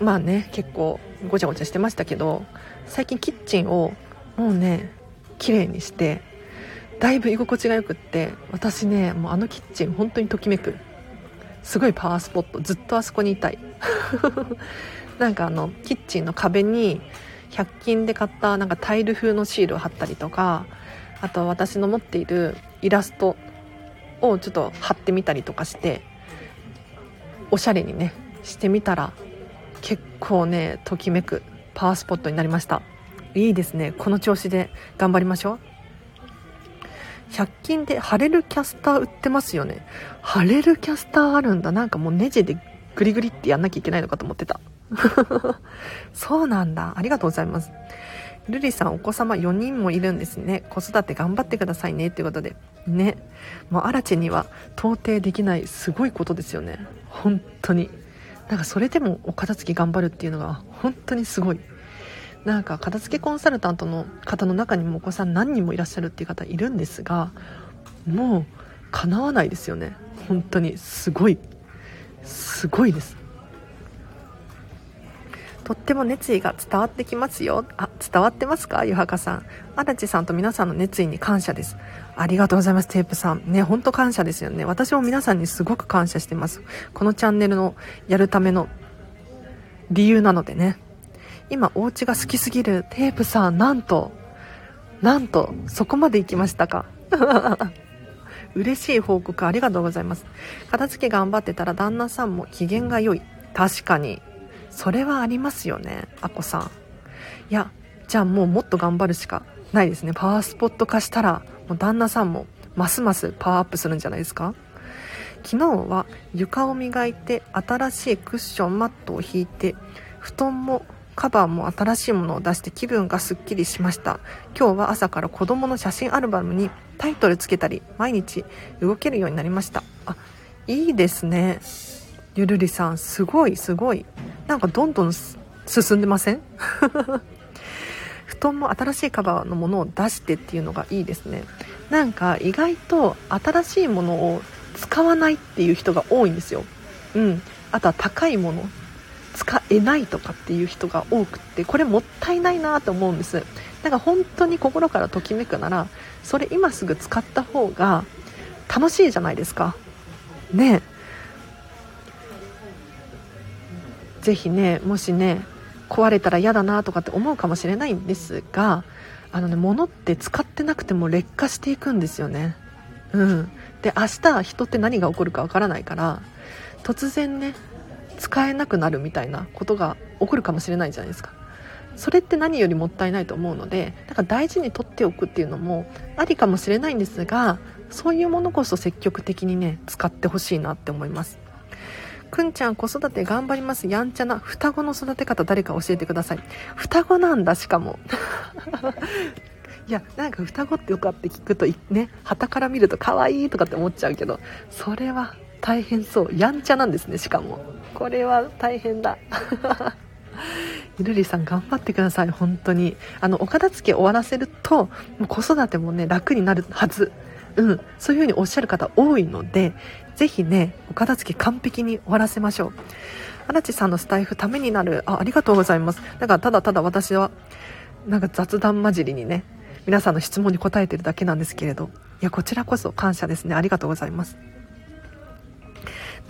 まあね結構ごちゃごちゃしてましたけど最近キッチンをもうね綺麗にしてだいぶ居心地がよくって私ねもうあのキッチン本当にときめく。すごいパワースポットずっとあそこにいたい。なんかあのキッチンの壁に100均で買ったなんかタイル風のシールを貼ったりとかあと私の持っているイラストをちょっと貼ってみたりとかしておしゃれにねしてみたら結構ねときめくパワースポットになりました。いいですね。この調子で頑張りましょう。100均で貼れるキャスター売ってますよね。貼れるキャスターあるんだ。なんかもうネジでグリグリってやんなきゃいけないのかと思ってた。そうなんだ。ありがとうございます。ルリさんお子様4人もいるんですね。子育て頑張ってくださいねっていうことで。ね。もうアラチェには到底できないすごいことですよね。本当に。なんかそれでもお片付け頑張るっていうのが本当にすごい。なんか片付けコンサルタントの方の中にもお子さん何人もいらっしゃるっていう方いるんですがもう叶わないですよね。本当にすごい。すごいです。とっても熱意が伝わってきますよ。あ伝わってますか？湯はかさん。荒地さんと皆さんの熱意に感謝です。ありがとうございますテープさん。ね本当感謝ですよね。私も皆さんにすごく感謝してます。このチャンネルのやるための理由なのでね。今お家が好きすぎるテープさんなんとなんとそこまで行きましたか？嬉しい報告ありがとうございます。片付け頑張ってたら旦那さんも機嫌が良い。確かに。それはありますよねあこさん。いやじゃあもうもっと頑張るしかないですね。パワースポット化したらもう旦那さんもますますパワーアップするんじゃないですか。昨日は床を磨いて新しいクッションマットを引いて布団もカバーも新しいものを出して気分がすっきりしました。今日は朝から子供の写真アルバムにタイトルつけたり毎日動けるようになりました。あいいですね。ゆるりさんすごいすごい。なんかどんどん進んでません？布団も新しいカバーのものを出してっていうのがいいですね。なんか意外と新しいものを使わないっていう人が多いんですよ。うん。あとは高いもの。使えないとかっていう人が多くってこれもったいないなと思うんです。だから本当に心からときめくならそれ今すぐ使った方が楽しいじゃないですか。ね。ぜひねもしね壊れたら嫌だなとかって思うかもしれないんですがあのね物って使ってなくても劣化していくんですよね。うん。で明日人って何が起こるかわからないから突然ね使えなくなるみたいなことが起こるかもしれないじゃないですか。それって何よりもったいないと思うのでだから大事に取っておくっていうのもありかもしれないんですがそういうものこそ積極的にね使ってほしいなって思います。くんちゃん子育て頑張ります。やんちゃな双子の育て方誰か教えてください。双子なんだしかも。いやなんか双子ってよかって聞くとね旗から見ると可愛いとかって思っちゃうけどそれは大変そう。やんちゃなんですねしかも。これは大変だ。ゆるりさん頑張ってください本当に。あのお片付け終わらせるともう子育てもね楽になるはず。うん。そういう風におっしゃる方多いのでぜひねお片付け完璧に終わらせましょう。荒地さんのスタイフためになる。あありがとうございます。だからただただ私はなんか雑談交じりにね皆さんの質問に答えてるだけなんですけれど。いやこちらこそ感謝ですね。ありがとうございます。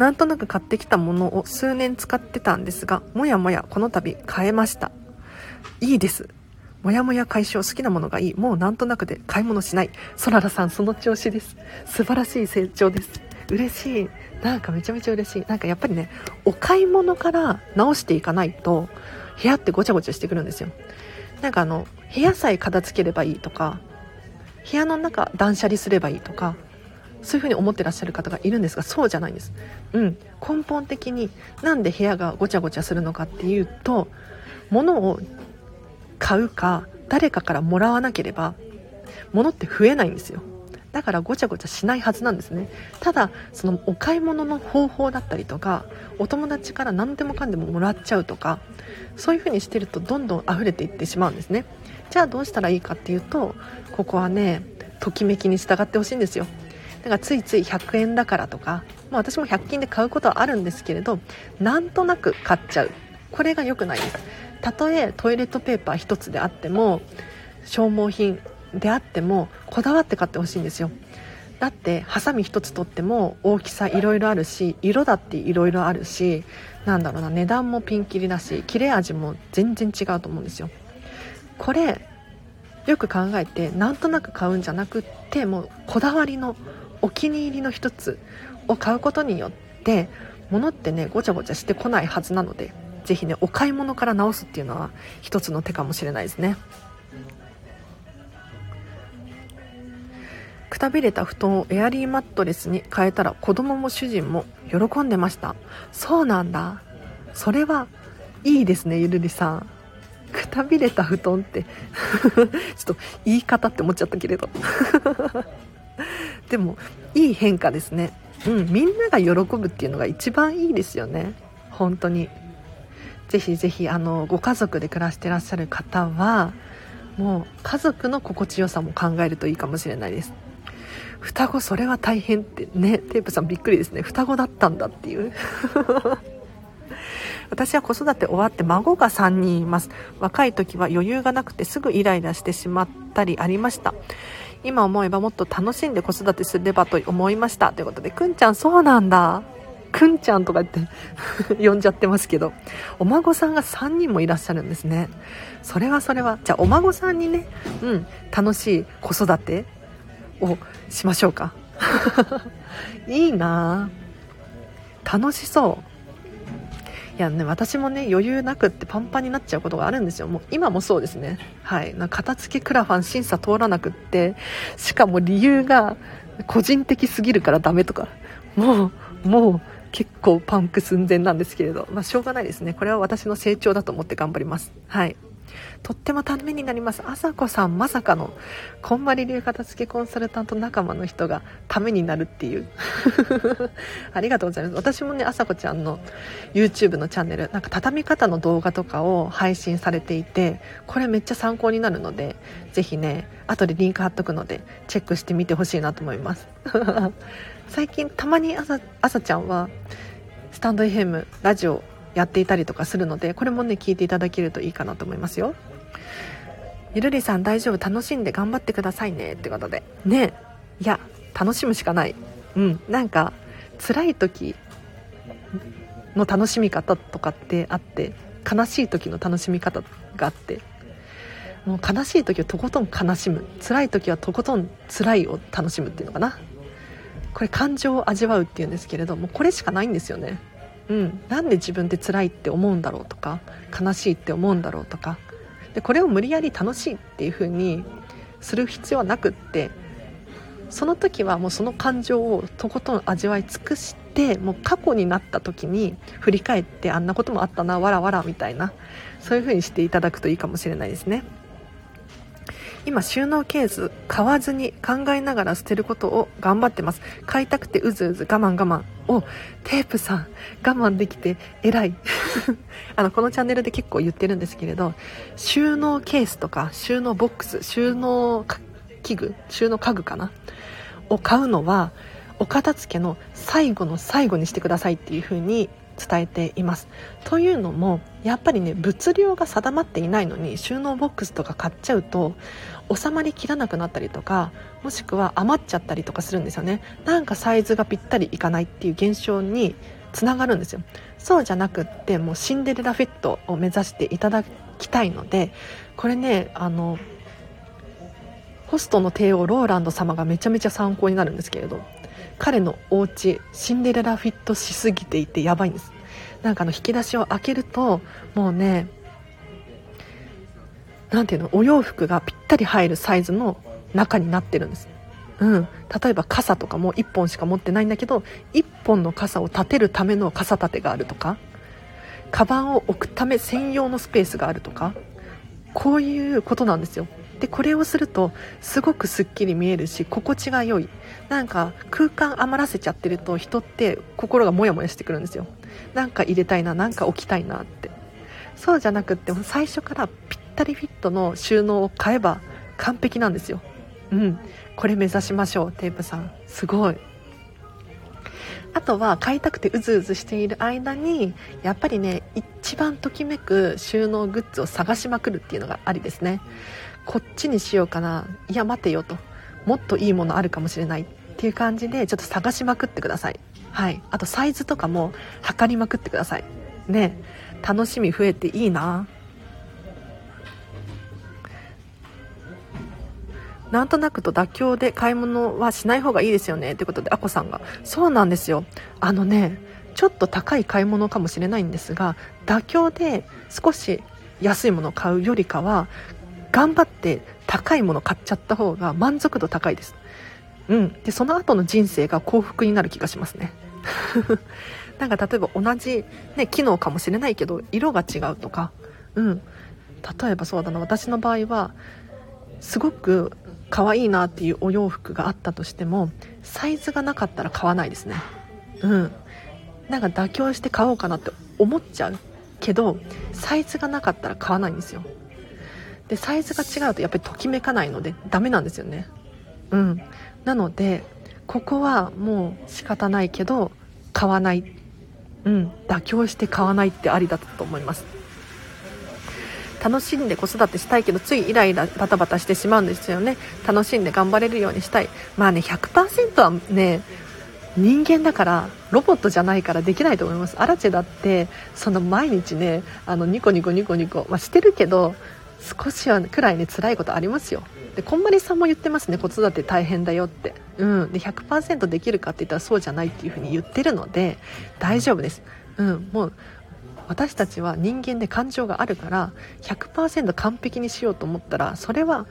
なんとなく買ってきたものを数年使ってたんですがもやもやこの度変えました。いいです。もやもや解消好きなものがいい。もうなんとなくで買い物しない。そららさんその調子です。素晴らしい成長です。嬉しい。なんかめちゃめちゃ嬉しい。なんかやっぱりねお買い物から直していかないと部屋ってごちゃごちゃしてくるんですよ。なんかあの部屋さえ片付ければいいとか部屋の中断捨離すればいいとかそういうふうに思ってらっしゃる方がいるんですがそうじゃないんです、うん、根本的になんで部屋がごちゃごちゃするのかっていうと物を買うか誰かからもらわなければ物って増えないんですよ。だからごちゃごちゃしないはずなんですね。ただそのお買い物の方法だったりとかお友達から何でもかんでももらっちゃうとかそういう風にしてるとどんどん溢れていってしまうんですね。じゃあどうしたらいいかっていうとここはねときめきに従ってほしいんですよ。だからついつい100円だからとか、まあ、私も100均で買うことはあるんですけれどなんとなく買っちゃう。これが良くないです。たとえトイレットペーパー1つであっても消耗品であってもこだわって買ってほしいんですよ。だってハサミ1つ取っても大きさいろいろあるし色だっていろいろあるしなんだろうな値段もピンキリだし切れ味も全然違うと思うんですよ。これよく考えてなんとなく買うんじゃなくってもうこだわりのお気に入りの1つを買うことによって物ってねごちゃごちゃしてこないはずなので是非ねお買い物から直すっていうのは一つの手かもしれないですね。くたびれた布団をエアリーマットレスに変えたら子供も主人も喜んでました。そうなんだ。それはいいですねゆるりさん。くたびれた布団って。ちょっと言い方って思っちゃったけれど。でもいい変化ですね。うんみんなが喜ぶっていうのが一番いいですよね。本当に。ぜひぜひあのご家族で暮らしてらっしゃる方はもう家族の心地よさも考えるといいかもしれないです。双子それは大変ってねテープさんびっくりですね。双子だったんだっていう。私は子育て終わって孫が3人います。若い時は余裕がなくてすぐイライラしてしまったりありました。今思えばもっと楽しんで子育てすればと思いました。ということでくんちゃんそうなんだ。くんちゃんとか言って 呼んじゃってますけど。お孫さんが3人もいらっしゃるんですね。それはそれはじゃあお孫さんにねうん楽しい子育てをしましょうか。いいな。楽しそう。いやね私もね余裕なくってパンパンになっちゃうことがあるんですよ。もう今もそうですね。はい。な片付けクラファン審査通らなくってしかも理由が個人的すぎるからダメとか。もうもう結構パンク寸前なんですけれど。まあしょうがないですね。これは私の成長だと思って頑張ります。はい。とってもためになります。あさこさん、まさかの、こんまり流片付けコンサルタント仲間の人がためになるっていう。ありがとうございます。私もね、あさこちゃんの YouTube のチャンネル、なんか畳み方の動画とかを配信されていて、これめっちゃ参考になるので、ぜひね、後でリンク貼っとくので、チェックしてみてほしいなと思います。最近、たまにあさ、あさちゃんは、スタンド FM、ラジオやっていたりとかするのでこれもね聞いていただけるといいかなと思いますよゆるりさん大丈夫？楽しんで頑張ってくださいね。ってことで。ね。いや楽しむしかない。うん。なんか辛い時の楽しみ方とかってあって悲しい時の楽しみ方があって。もう悲しい時はとことん悲しむ。辛い時はとことん辛いを楽しむっていうのかな。これ感情を味わうっていうんですけれどもこれしかないんですよね。うん、なんで自分って辛いって思うんだろうとか悲しいって思うんだろうとかでこれを無理やり楽しいっていう風にする必要はなくってその時はもうその感情をとことん味わい尽くしてもう過去になった時に振り返ってあんなこともあったなわらわらみたいなそういう風にしていただくといいかもしれないですね。今収納ケース買わずに考えながら捨てることを頑張ってます。買いたくてうずうず我慢我慢おテープさん我慢できて偉い。あのこのチャンネルで結構言ってるんですけれど収納ケースとか収納ボックス収納器具収納家具かな？を買うのはお片付けの最後の最後にしてくださいっていう風に伝えています。というのもやっぱりね物量が定まっていないのに収納ボックスとか買っちゃうと収まりきらなくなったりとかもしくは余っちゃったりとかするんですよね。なんかサイズがぴったりいかないっていう現象につながるんですよ。そうじゃなくってもうシンデレラフィットを目指していただきたいのでこれねあのホストの帝王ローランド様がめちゃめちゃ参考になるんですけれど彼のお家シンデレラフィットしすぎていてやばいんです。なんかあの引き出しを開けるともうね何ていうの？お洋服がぴったり入るサイズの中になってるんです。うん、例えば傘とかも1本しか持ってないんだけど1本の傘を立てるための傘立てがあるとかカバンを置くため専用のスペースがあるとかこういうことなんですよ。でこれをするとすごくすっきり見えるし心地が良い。なんか空間余らせちゃってると人って心がモヤモヤしてくるんですよ。なんか入れたいななんか置きたいなって。そうじゃなくって最初からぴったりフィットの収納を買えば完璧なんですよ。うん。これ目指しましょうテープさん。すごい。あとは買いたくてうずうずしている間にやっぱりね一番ときめく収納グッズを探しまくるっていうのがありですね。こっちにしようかな。いや待てよと。もっといいものあるかもしれないっていう感じでちょっと探しまくってください。はい。あとサイズとかも測りまくってください。ね。楽しみ増えていいな。なんとなくと妥協で買い物はしない方がいいですよねということであこさんがそうなんですよあのねちょっと高い買い物かもしれないんですが妥協で少し安いものを買うよりかは頑張って高いもの買っちゃった方が満足度高いです。うん。で、その後の人生が幸福になる気がしますね。なんか例えば同じ、ね、機能かもしれないけど、色が違うとか、うん。例えばそうだな、私の場合は、すごく可愛いなっていうお洋服があったとしても、サイズがなかったら買わないですね。うん。なんか妥協して買おうかなって思っちゃうけど、サイズがなかったら買わないんですよ。でサイズが違うとやっぱりときめかないのでダメなんですよねうんなのでここはもう仕方ないけど買わないうん妥協して買わないってありだと思います楽しんで子育てしたいけどついイライラバタバタしてしまうんですよね。楽しんで頑張れるようにしたい。まあね100%はね人間だからロボットじゃないからできないと思います。アラチェだってその毎日ねあのニコニコニコニコ、まあ、してるけど少しはくらいね辛いことありますよ。でこんまりさんも言ってますね。子育て大変だよって。うん。で100%できるかって言ったらそうじゃないっていうふうに言ってるので大丈夫です。うん。もう私たちは人間で感情があるから100%完璧にしようと思ったらそれは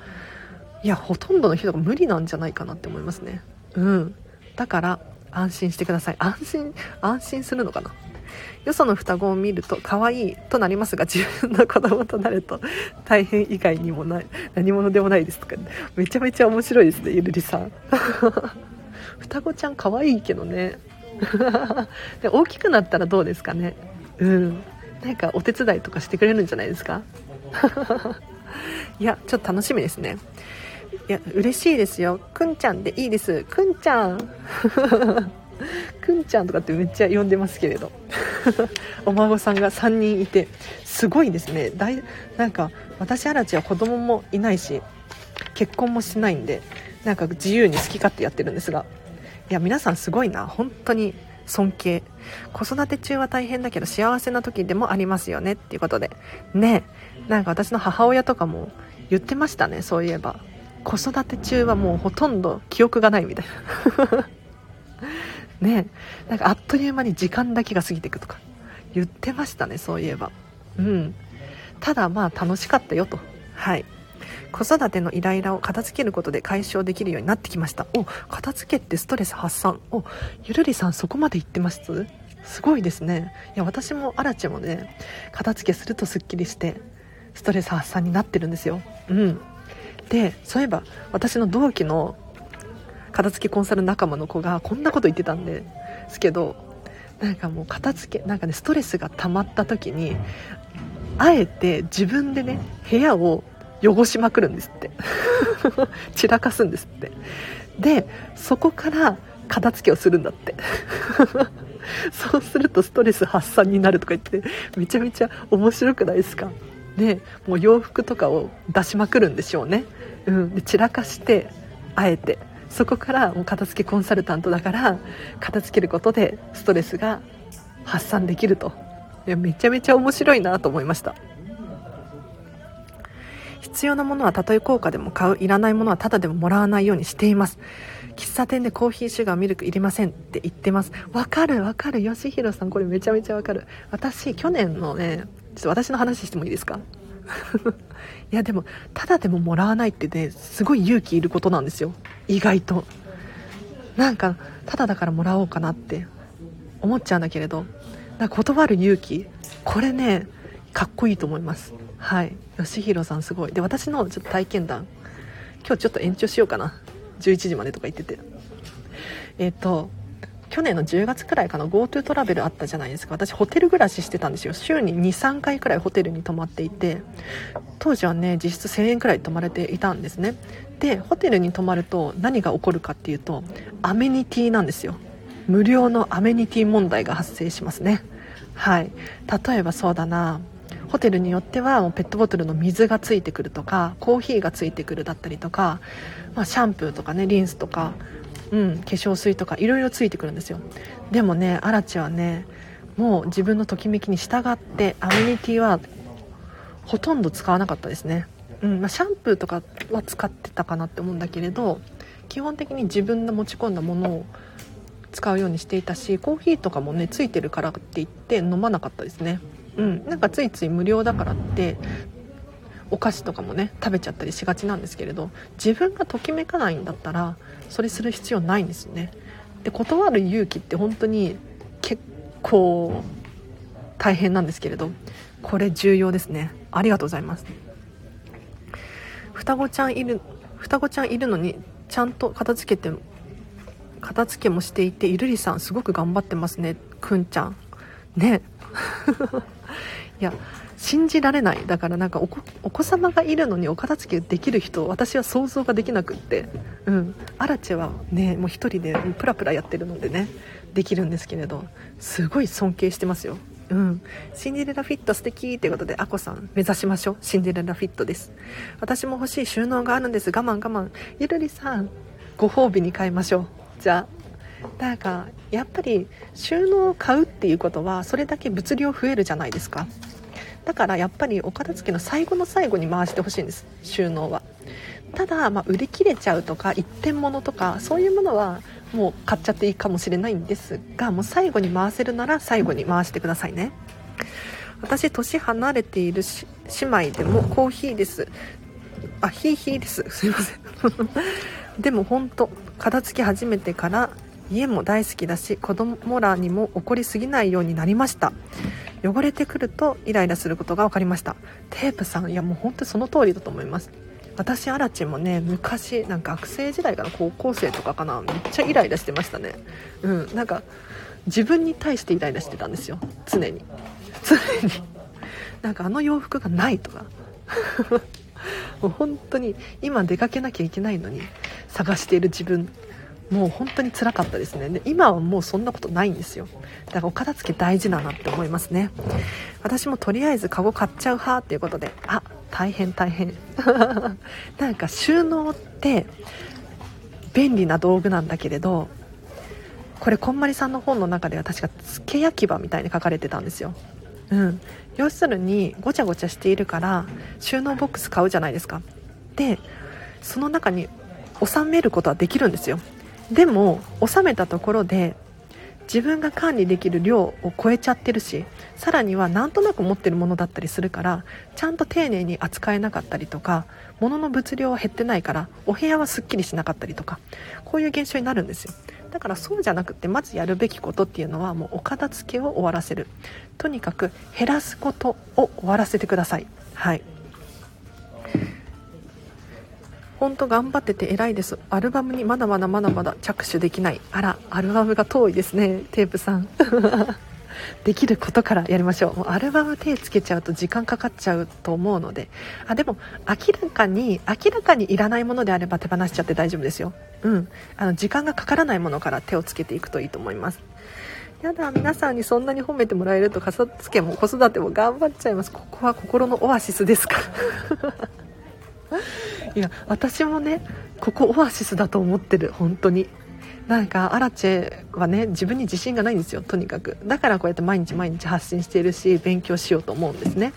いやほとんどの人が無理なんじゃないかなって思いますね。うん。だから安心してください。安心安心するのかな。よその双子を見ると可愛いとなりますが自分の子供となると大変以外にもない何者でもないですとか、めちゃめちゃ面白いですねゆるりさん。双子ちゃん可愛いけどね。で大きくなったらどうですかね。うん。なんかお手伝いとかしてくれるんじゃないですか？いやちょっと楽しみですね。いや嬉しいですよ。くんちゃんでいいです。くんちゃん。くんちゃんとかってめっちゃ呼んでますけれど。お孫さんが3人いてすごいですね。大なんか私アラチは子供もいないし結婚もしないんでなんか自由に好き勝手やってるんですが。いや皆さんすごいな。本当に尊敬。子育て中は大変だけど幸せな時でもありますよねっていうことで。ね。なんか私の母親とかも言ってましたねそういえば。子育て中はもうほとんど記憶がないみたいな。ね。なんかあっという間に時間だけが過ぎていくとか。言ってましたねそういえば。うん。ただまあ楽しかったよと。はい。子育てのイライラを片付けることで解消できるようになってきました。お片付けってストレス発散。おゆるりさんそこまで言ってます？すごいですね。いや私もアラチもね片付けするとすっきりしてストレス発散になってるんですよ。うん。でそういえば私の同期の片付けコンサル仲間の子がこんなこと言ってたんですけど
なんかもう片付けなんかねストレスが溜まった時にあえて自分でね部屋を汚しまくるんですって。散らかすんですって。でそこから片付けをするんだって。そうするとストレス発散になるとか言ってめちゃめちゃ面白くないですか？でもう洋服とかを出しまくるんでしょうね、うん、で散らかしてあえて。そこからもう片付けコンサルタントだから片付けることでストレスが発散できると。いやめちゃめちゃ面白いなと思いました。必要なものはたとえ高価でも買ういらないものはただでももらわないようにしています。喫茶店でコーヒーシュガーミルクいりませんって言ってます。わかるわかる。よしひろさんこれめちゃめちゃわかる。私去年のねちょっと私の話してもいいですか？いやでもただでももらわないってねすごい勇気いることなんですよ。意外と。なんかただだからもらおうかなって。思っちゃうんだけれど。なんか断る勇気。これねかっこいいと思います。はい。吉弘さんすごい。で私のちょっと体験談。今日ちょっと延長しようかな。11時までとか言ってて。えっ、ー、と去年の10月くらいかな GoTo トラベルあったじゃないですか。私ホテル暮らししてたんですよ。週に23回くらいホテルに泊まっていて。当時はね実質1000円くらい泊まれていたんですね。でホテルに泊まると何が起こるかっていうとアメニティなんですよ。無料のアメニティ問題が発生しますね。はい。例えばそうだな。ホテルによってはもうペットボトルの水がついてくるとかコーヒーがついてくるだったりとか、まあ、シャンプーとかねリンスとか、うん、化粧水とかいろいろついてくるんですよ。でもねアラチはねもう自分のときめきに従ってアメニティはほとんど使わなかったですね、うんまあ、シャンプーとかは使ってたかなって思うんだけれど基本的に自分の持ち込んだものを使うようにしていたしコーヒーとかもねついてるからって言って飲まなかったですね。うん、なんかついつい無料だからってお菓子とかもね食べちゃったりしがちなんですけれど自分がときめかないんだったらそれする必要ないんですよね。で断る勇気って本当に結構大変なんですけれどこれ重要ですね。ありがとうございます。双子ちゃんいる双子ちゃんいるのにちゃんと片付けて片付けもしていているりさんすごく頑張ってますねくんちゃん。ね。いや信じられない。だからなんかお子様がいるのにお片付けできる人私は想像ができなくって。うん。アラチェはねもう1人でプラプラやってるのでねできるんですけれどすごい尊敬してますよ。うん、シンデレラフィット素敵ってことでアコさん目指しましょう。シンデレラフィットです。私も欲しい収納があるんです。我慢我慢。ゆるりさんご褒美に買いましょう。じゃあ。なんかやっぱり収納を買うっていうことはそれだけ物量増えるじゃないですか。だからやっぱりお片付けの最後の最後に回してほしいんです収納は。ただ、まあ、売り切れちゃうとか一点物とかそういうものはもう買っちゃっていいかもしれないんですがもう最後に回せるなら最後に回してくださいね。私年離れている姉妹でもコーヒーです。あヒーヒーです。すいません。でも本当片付け始めてから家も大好きだし子供らにも怒りすぎないようになりました。汚れてくるとイライラすることが分かりました。テープさんいやもう本当にその通りだと思います。私アラチもね昔なんか学生時代から高校生とかかな。めっちゃイライラしてましたね。うんなんか自分に対してイライラしてたんですよ。常に。常に。なんかあの洋服がないとか。もう本当に今出かけなきゃいけないのに探している自分。もう本当につらかったですね。で今はもうそんなことないんですよ。だからお片付け大事だなって思いますね。私もとりあえずカゴ買っちゃう派っていうことであ大変大変。なんか収納って便利な道具なんだけれどこれこんまりさんの本の中では確か付け焼き場みたいに書かれてたんですよ。うん。要するにごちゃごちゃしているから収納ボックス買うじゃないですか。でその中に収めることはできるんですよ。でも収めたところで自分が管理できる量を超えちゃってるしさらにはなんとなく持ってるものだったりするからちゃんと丁寧に扱えなかったりとか物の物量は減ってないからお部屋はすっきりしなかったりとかこういう現象になるんですよ。だからそうじゃなくてまずやるべきことっていうのはもうお片付けを終わらせる。とにかく減らすことを終わらせてください。はい。本当頑張ってて偉いです。アルバムにまだまだまだまだ着手できない。あらアルバムが遠いですね。テープさん。できることからやりましょう。もうアルバム手つけちゃうと時間かかっちゃうと思うので。あでも明らかに明らかにいらないものであれば手放しちゃって大丈夫ですよ。うん。あの時間がかからないものから手をつけていくといいと思います。やだ皆さんにそんなに褒めてもらえると片付けも子育ても頑張っちゃいます。ここは心のオアシスですか いや私もねここオアシスだと思ってる本当に。なんかアラチェはね自分に自信がないんですよとにかく。だからこうやって毎日毎日発信しているし勉強しようと思うんですね。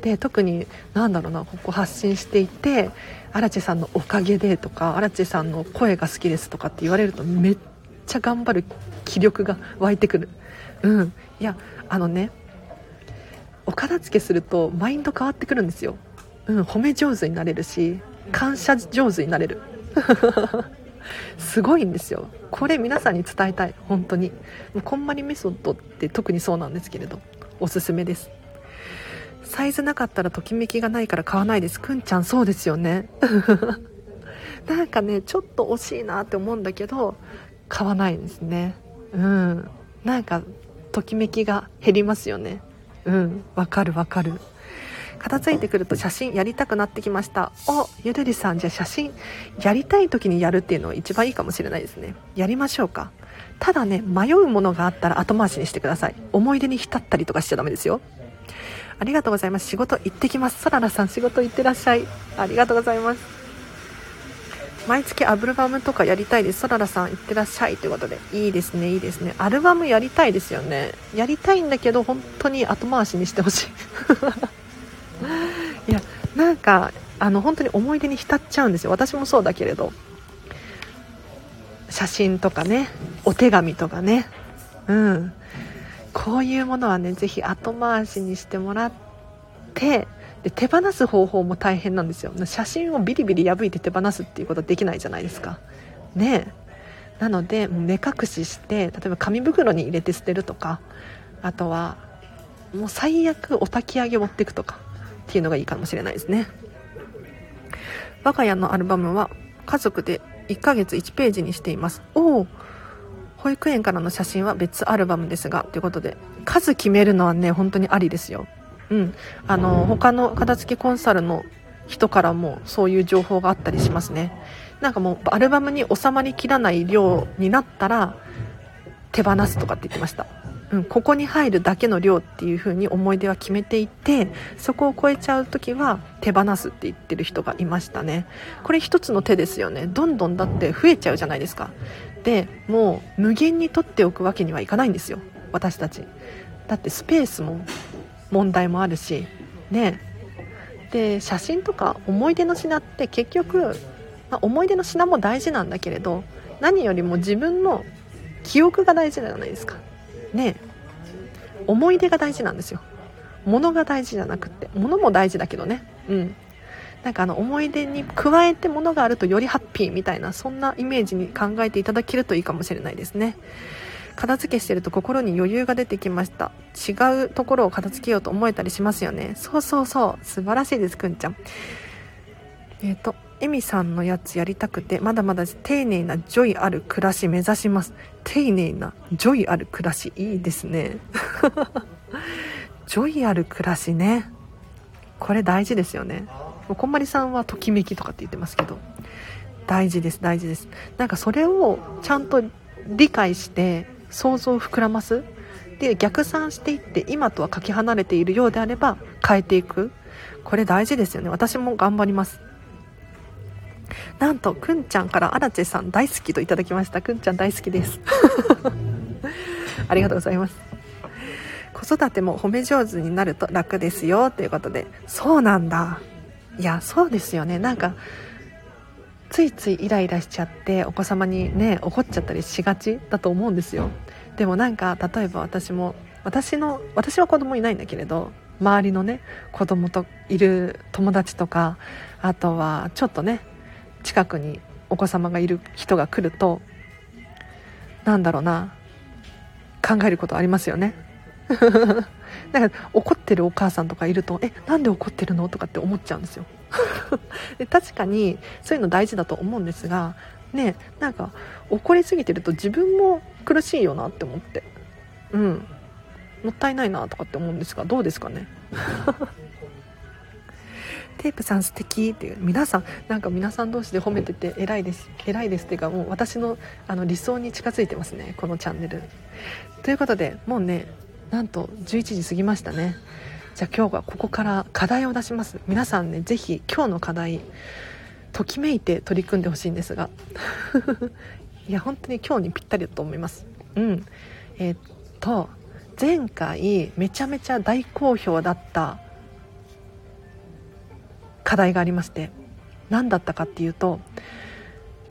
で特に何だろうなここ発信していてアラチェさんのおかげでとかアラチェさんの声が好きですとかって言われるとめっちゃ頑張る気力が湧いてくる。うん。いやあのねお片付けするとマインド変わってくるんですよ。うん褒め上手になれるし感謝上手になれる。すごいんですよ。これ皆さんに伝えたい。本当に。もうこんまりメソッドって特にそうなんですけれど。おすすめです。サイズなかったらときめきがないから買わないです。くんちゃんそうですよね。なんかねちょっと惜しいなって思うんだけど買わないんですね。うん。なんかときめきが減りますよね。うん。わかるわかる。片付いてくると写真やりたくなってきましたおゆるりさんじゃあ写真やりたい時にやるっていうのは一番いいかもしれないですねやりましょうかただね迷うものがあったら後回しにしてください思い出に浸ったりとかしちゃダメですよありがとうございます仕事行ってきますそららさん仕事行ってらっしゃいありがとうございます毎月アルバムとかやりたいです。そららさん、いってらっしゃいということで。いいですね、いいですね。アルバムやりたいですよね。やりたいんだけど、本当に後回しにしてほしい。いや、なんか、あの、本当に思い出に浸っちゃうんですよ。私もそうだけれど。写真とかね、お手紙とかね。うん。こういうものはね、ぜひ後回しにしてもらって、で手放す方法も大変なんですよ写真をビリビリ破いて手放すっていうことはできないじゃないですかねなので目隠しして例えば紙袋に入れて捨てるとかあとはもう最悪お焚き上げ持っていくとかっていうのがいいかもしれないですね。我が家のアルバムは家族で1ヶ月1ページにしています。おお保育園からの写真は別アルバムですがということで数決めるのはね本当にありですよ。うん、あの他の片付けコンサルの人からもそういう情報があったりしますね。なんかもうアルバムに収まりきらない量になったら手放すとかって言ってました、うん、ここに入るだけの量っていう風に思い出は決めていてそこを超えちゃう時は手放すって言ってる人がいましたね。これ一つの手ですよね。どんどんだって増えちゃうじゃないですか。でもう無限に取っておくわけにはいかないんですよ。私たち。だってスペースも問題もあるし。ね。で写真とか思い出の品って結局、まあ、思い出の品も大事なんだけれど何よりも自分の記憶が大事じゃないですか。ね思い出が大事なんですよ。物が大事じゃなくって。物も大事だけどね。うん。なんかあの思い出に加えて物があるとよりハッピーみたいなそんなイメージに考えていただけるといいかもしれないですね。片付けしてると心に余裕が出てきました。違うところを片付けようと思えたりしますよね。そうそうそう。素晴らしいですくんちゃん。えっ、ー、とエミさんのやつやりたくてまだまだ丁寧な joy ある暮らし目指します。丁寧な joy ある暮らしいいですね。joy ある暮らしね。これ大事ですよね。こんまりさんはときめきとかって言ってますけど。大事です大事です。なんかそれをちゃんと理解して想像を膨らます。で逆算していって今とはかけ離れているようであれば変えていく。これ大事ですよね。私も頑張ります。なんとくんちゃんから荒地さん大好きといただきました。くんちゃん大好きです。ありがとうございます。子育ても褒め上手になると楽ですよ。ということで。そうなんだ。いやそうですよね。なんかついついイライラしちゃってお子様にね怒っちゃったりしがちだと思うんですよ。でもなんか例えば私も私の私は子供いないんだけれど周りのね子供といる友達とかあとはちょっとね近くにお子様がいる人が来るとなんだろうな。考えることありますよね。なんか怒ってるお母さんとかいるとえなんで怒ってるのとかって思っちゃうんですよ。で確かにそういうの大事だと思うんですがねなんか怒りすぎてると自分も苦しいよなって思って。うん。もったいないなとかって思うんですがどうですかね。テープさん素敵っていう皆さんなんか皆さん同士で褒めてて偉いです。偉いですっていうかもう私のあの理想に近づいてますねこのチャンネル。ということでもうねなんと11時過ぎましたね。じゃあ今日はここから課題を出します。皆さんね是非今日の課題ときめいて取り組んでほしいんですが。いや本当に今日にぴったりだと思います。うん。えー、っと前回めちゃめちゃ大好評だった課題がありまして何だったかっていうと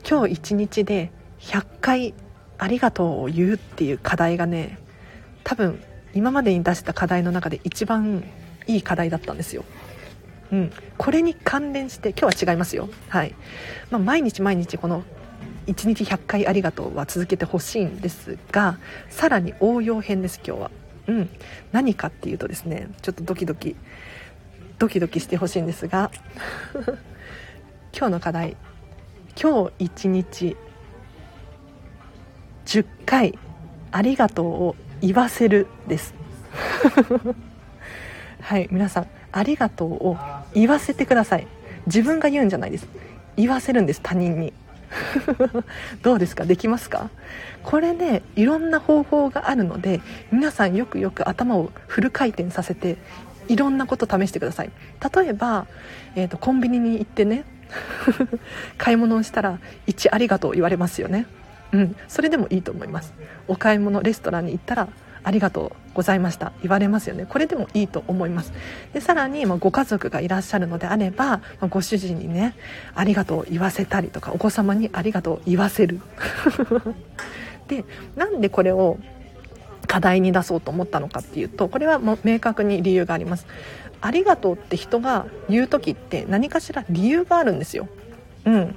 今日一日で100回ありがとうを言うっていう課題がね多分今までに出した課題の中で一番いい課題だったんですよ。うん、これに関連して今日は違いますよ、はい。まあ、毎日毎日この1日100回ありがとうは続けてほしいんですがさらに応用編です今日は、うん、何かっていうとですねちょっとドキドキ。ドキドキしてほしいんですが 今日の課題今日一日10回ありがとうを言わせるです。はい皆さんありがとうを言わせてください。自分が言うんじゃないです。言わせるんです他人に。どうですか？できますか？これねいろんな方法があるので皆さんよくよく頭をフル回転させていろんなこと試してください。例えば、えーと、コンビニに行ってね 買い物をしたら1ありがとう言われますよね。うんそれでもいいと思います。お買い物レストランに行ったらありがとうございました言われますよね。これでもいいと思います。でさらに、まあ、ご家族がいらっしゃるのであれば、まあ、ご主人にねありがとう言わせたりとかお子様にありがとう言わせる。でなんでこれを課題に出そうと思ったのかっていうとこれはもう明確に理由があります。ありがとうって人が言う時って何かしら理由があるんですよ。うん。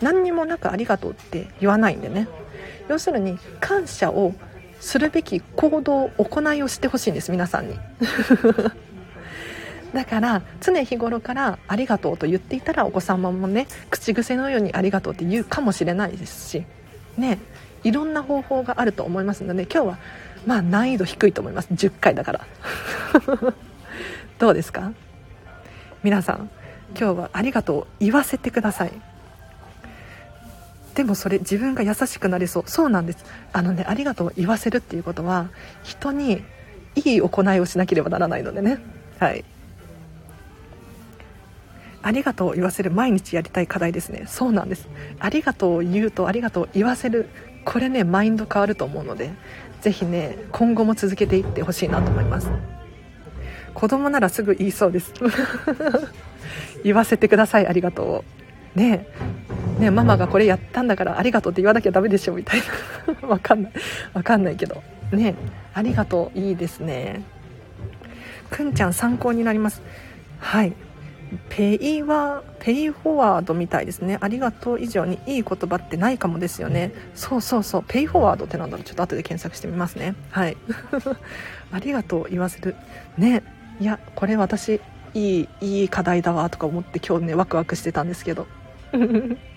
何にもなくありがとうって言わないんでね。要するに感謝をするべき行動行いをしてほしいんです皆さんに。だから常日頃からありがとうと言っていたらお子様もね口癖のようにありがとうって言うかもしれないですしねいろんな方法があると思いますので今日はまあ難易度低いと思います。10回だから。どうですか？皆さん今日はありがとう言わせてください。でもそれ自分が優しくなりそう。そうなんです。あのねありがとう言わせるっていうことは人にいい行いをしなければならないのでね。はい。ありがとう言わせる毎日やりたい課題ですね。そうなんです。ありがとう言うとありがとう言わせるこれねマインド変わると思うのでぜひね今後も続けていってほしいなと思います。子供ならすぐ言いそうです。言わせてください。ありがとう。ねねママがこれやったんだからありがとうって言わなきゃダメでしょみたいな。わかんない。わかんないけど。ねありがとう。いいですね。くんちゃん参考になります。はい。ペイはペイフォワードみたいですね。ありがとう以上にいい言葉ってないかもですよね。そうそうそう。ペイフォワードってなんだろう。ちょっと後で検索してみますね。はい。ありがとう言わせる。ね。いやこれ私いいいい課題だわとか思って今日ねワクワクしてたんですけど。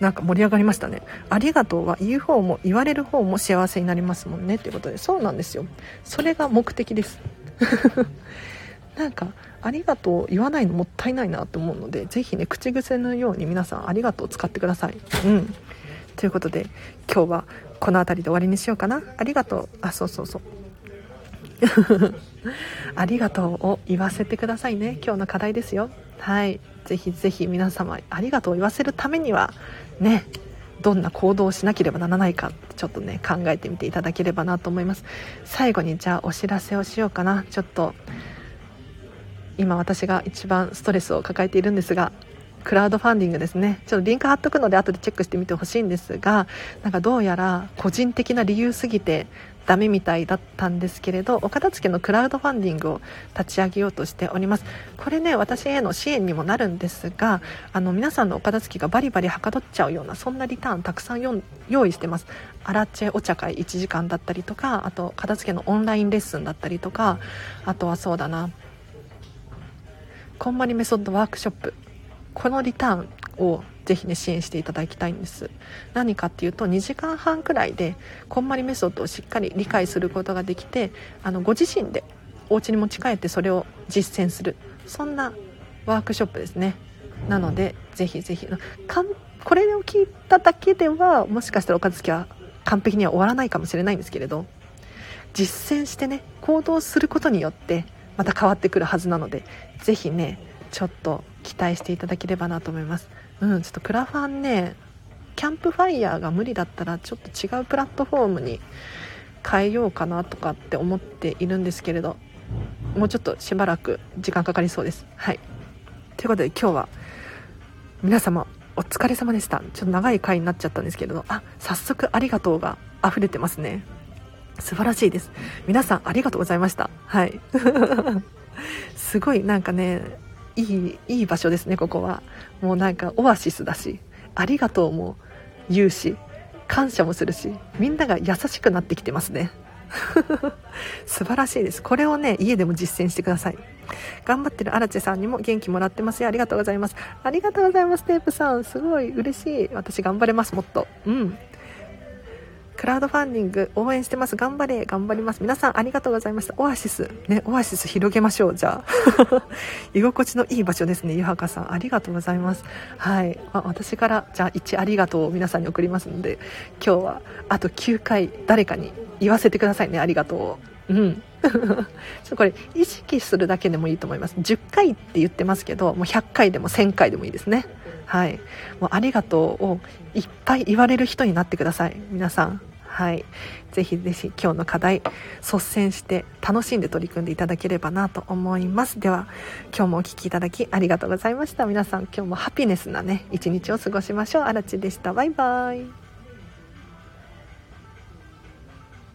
なんか盛り上がりましたね。ありがとうは言う方も言われる方も幸せになりますもんねっていうことで、そうなんですよ。それが目的です。なんかありがとう言わないのもったいないなと思うのでぜひね口癖のように皆さんありがとう使ってください。うん。ということで今日はこの辺りで終わりにしようかな。ありがとう。あそうそうそう。ありがとうを言わせてくださいね。今日の課題ですよ。はい。ぜひぜひ皆様ありがとうを言わせるためにはねどんな行動をしなければならないかちょっとね考えてみていただければなと思います。最後にじゃあお知らせをしようかな。ちょっと今私が一番ストレスを抱えているんですがクラウドファンディングですね。ちょっとリンク貼っとくので後でチェックしてみてほしいんですがなんかどうやら個人的な理由すぎてダメみたいだったんですけれどお片付けのクラウドファンディングを立ち上げようとしております。これね私への支援にもなるんですがあの皆さんのお片付けがバリバリはかどっちゃうようなそんなリターンたくさん用意してます。アラチェお茶会1時間だったりとかあと片付けのオンラインレッスンだったりとかあとはそうだなこんまりメソッドワークショップ。このリターンをぜひね支援していただきたいんです。何かっていうと2時間半くらいでこんまりメソッドをしっかり理解することができてあのご自身でお家に持ち帰ってそれを実践する。そんなワークショップですね。なのでぜひぜひこれを聞いただけではもしかしたらお片付けは完璧には終わらないかもしれないんですけれど実践してね行動することによってまた変わってくるはずなのでぜひねちょっと期待していただければなと思います。うんちょっとクラファンねキャンプファイヤーが無理だったらちょっと違うプラットフォームに変えようかなとかって思っているんですけれどもうちょっとしばらく時間かかりそうです。はい。ということで今日は皆様お疲れ様でした。ちょっと長い回になっちゃったんですけれどあ早速ありがとうが溢れてますね。素晴らしいです。皆さんありがとうございました。はい。すごいなんかねいいいい場所ですねここは。もうなんかオアシスだしありがとうも言うし感謝もするしみんなが優しくなってきてますね。素晴らしいです。これをね家でも実践してください。頑張ってるアラチェさんにも元気もらってますよ。ありがとうございます。ありがとうございますテープさん。すごい嬉しい。私頑張れますもっと。うん。クラウドファンディング応援してます。頑張れ、頑張ります。皆さんありがとうございました。オアシス、ね、オアシス広げましょう。じゃあ。居心地のいい場所ですね、ゆはかさん。ありがとうございます。はい。あ私から、じゃあ1ありがとうを皆さんに送りますので、今日はあと9回誰かに言わせてくださいね、ありがとううん。ちょっとこれ意識するだけでもいいと思います。10回って言ってますけど、もう100回でも1000回でもいいですね。はい。もうありがとうをいっぱい言われる人になってください。皆さん。はい。ぜひぜひ今日の課題、率先して楽しんで取り組んでいただければなと思います。では、今日もお聴きいただきありがとうございました。皆さん今日もハピネスなね、一日を過ごしましょう。あらちでした。バイバイ。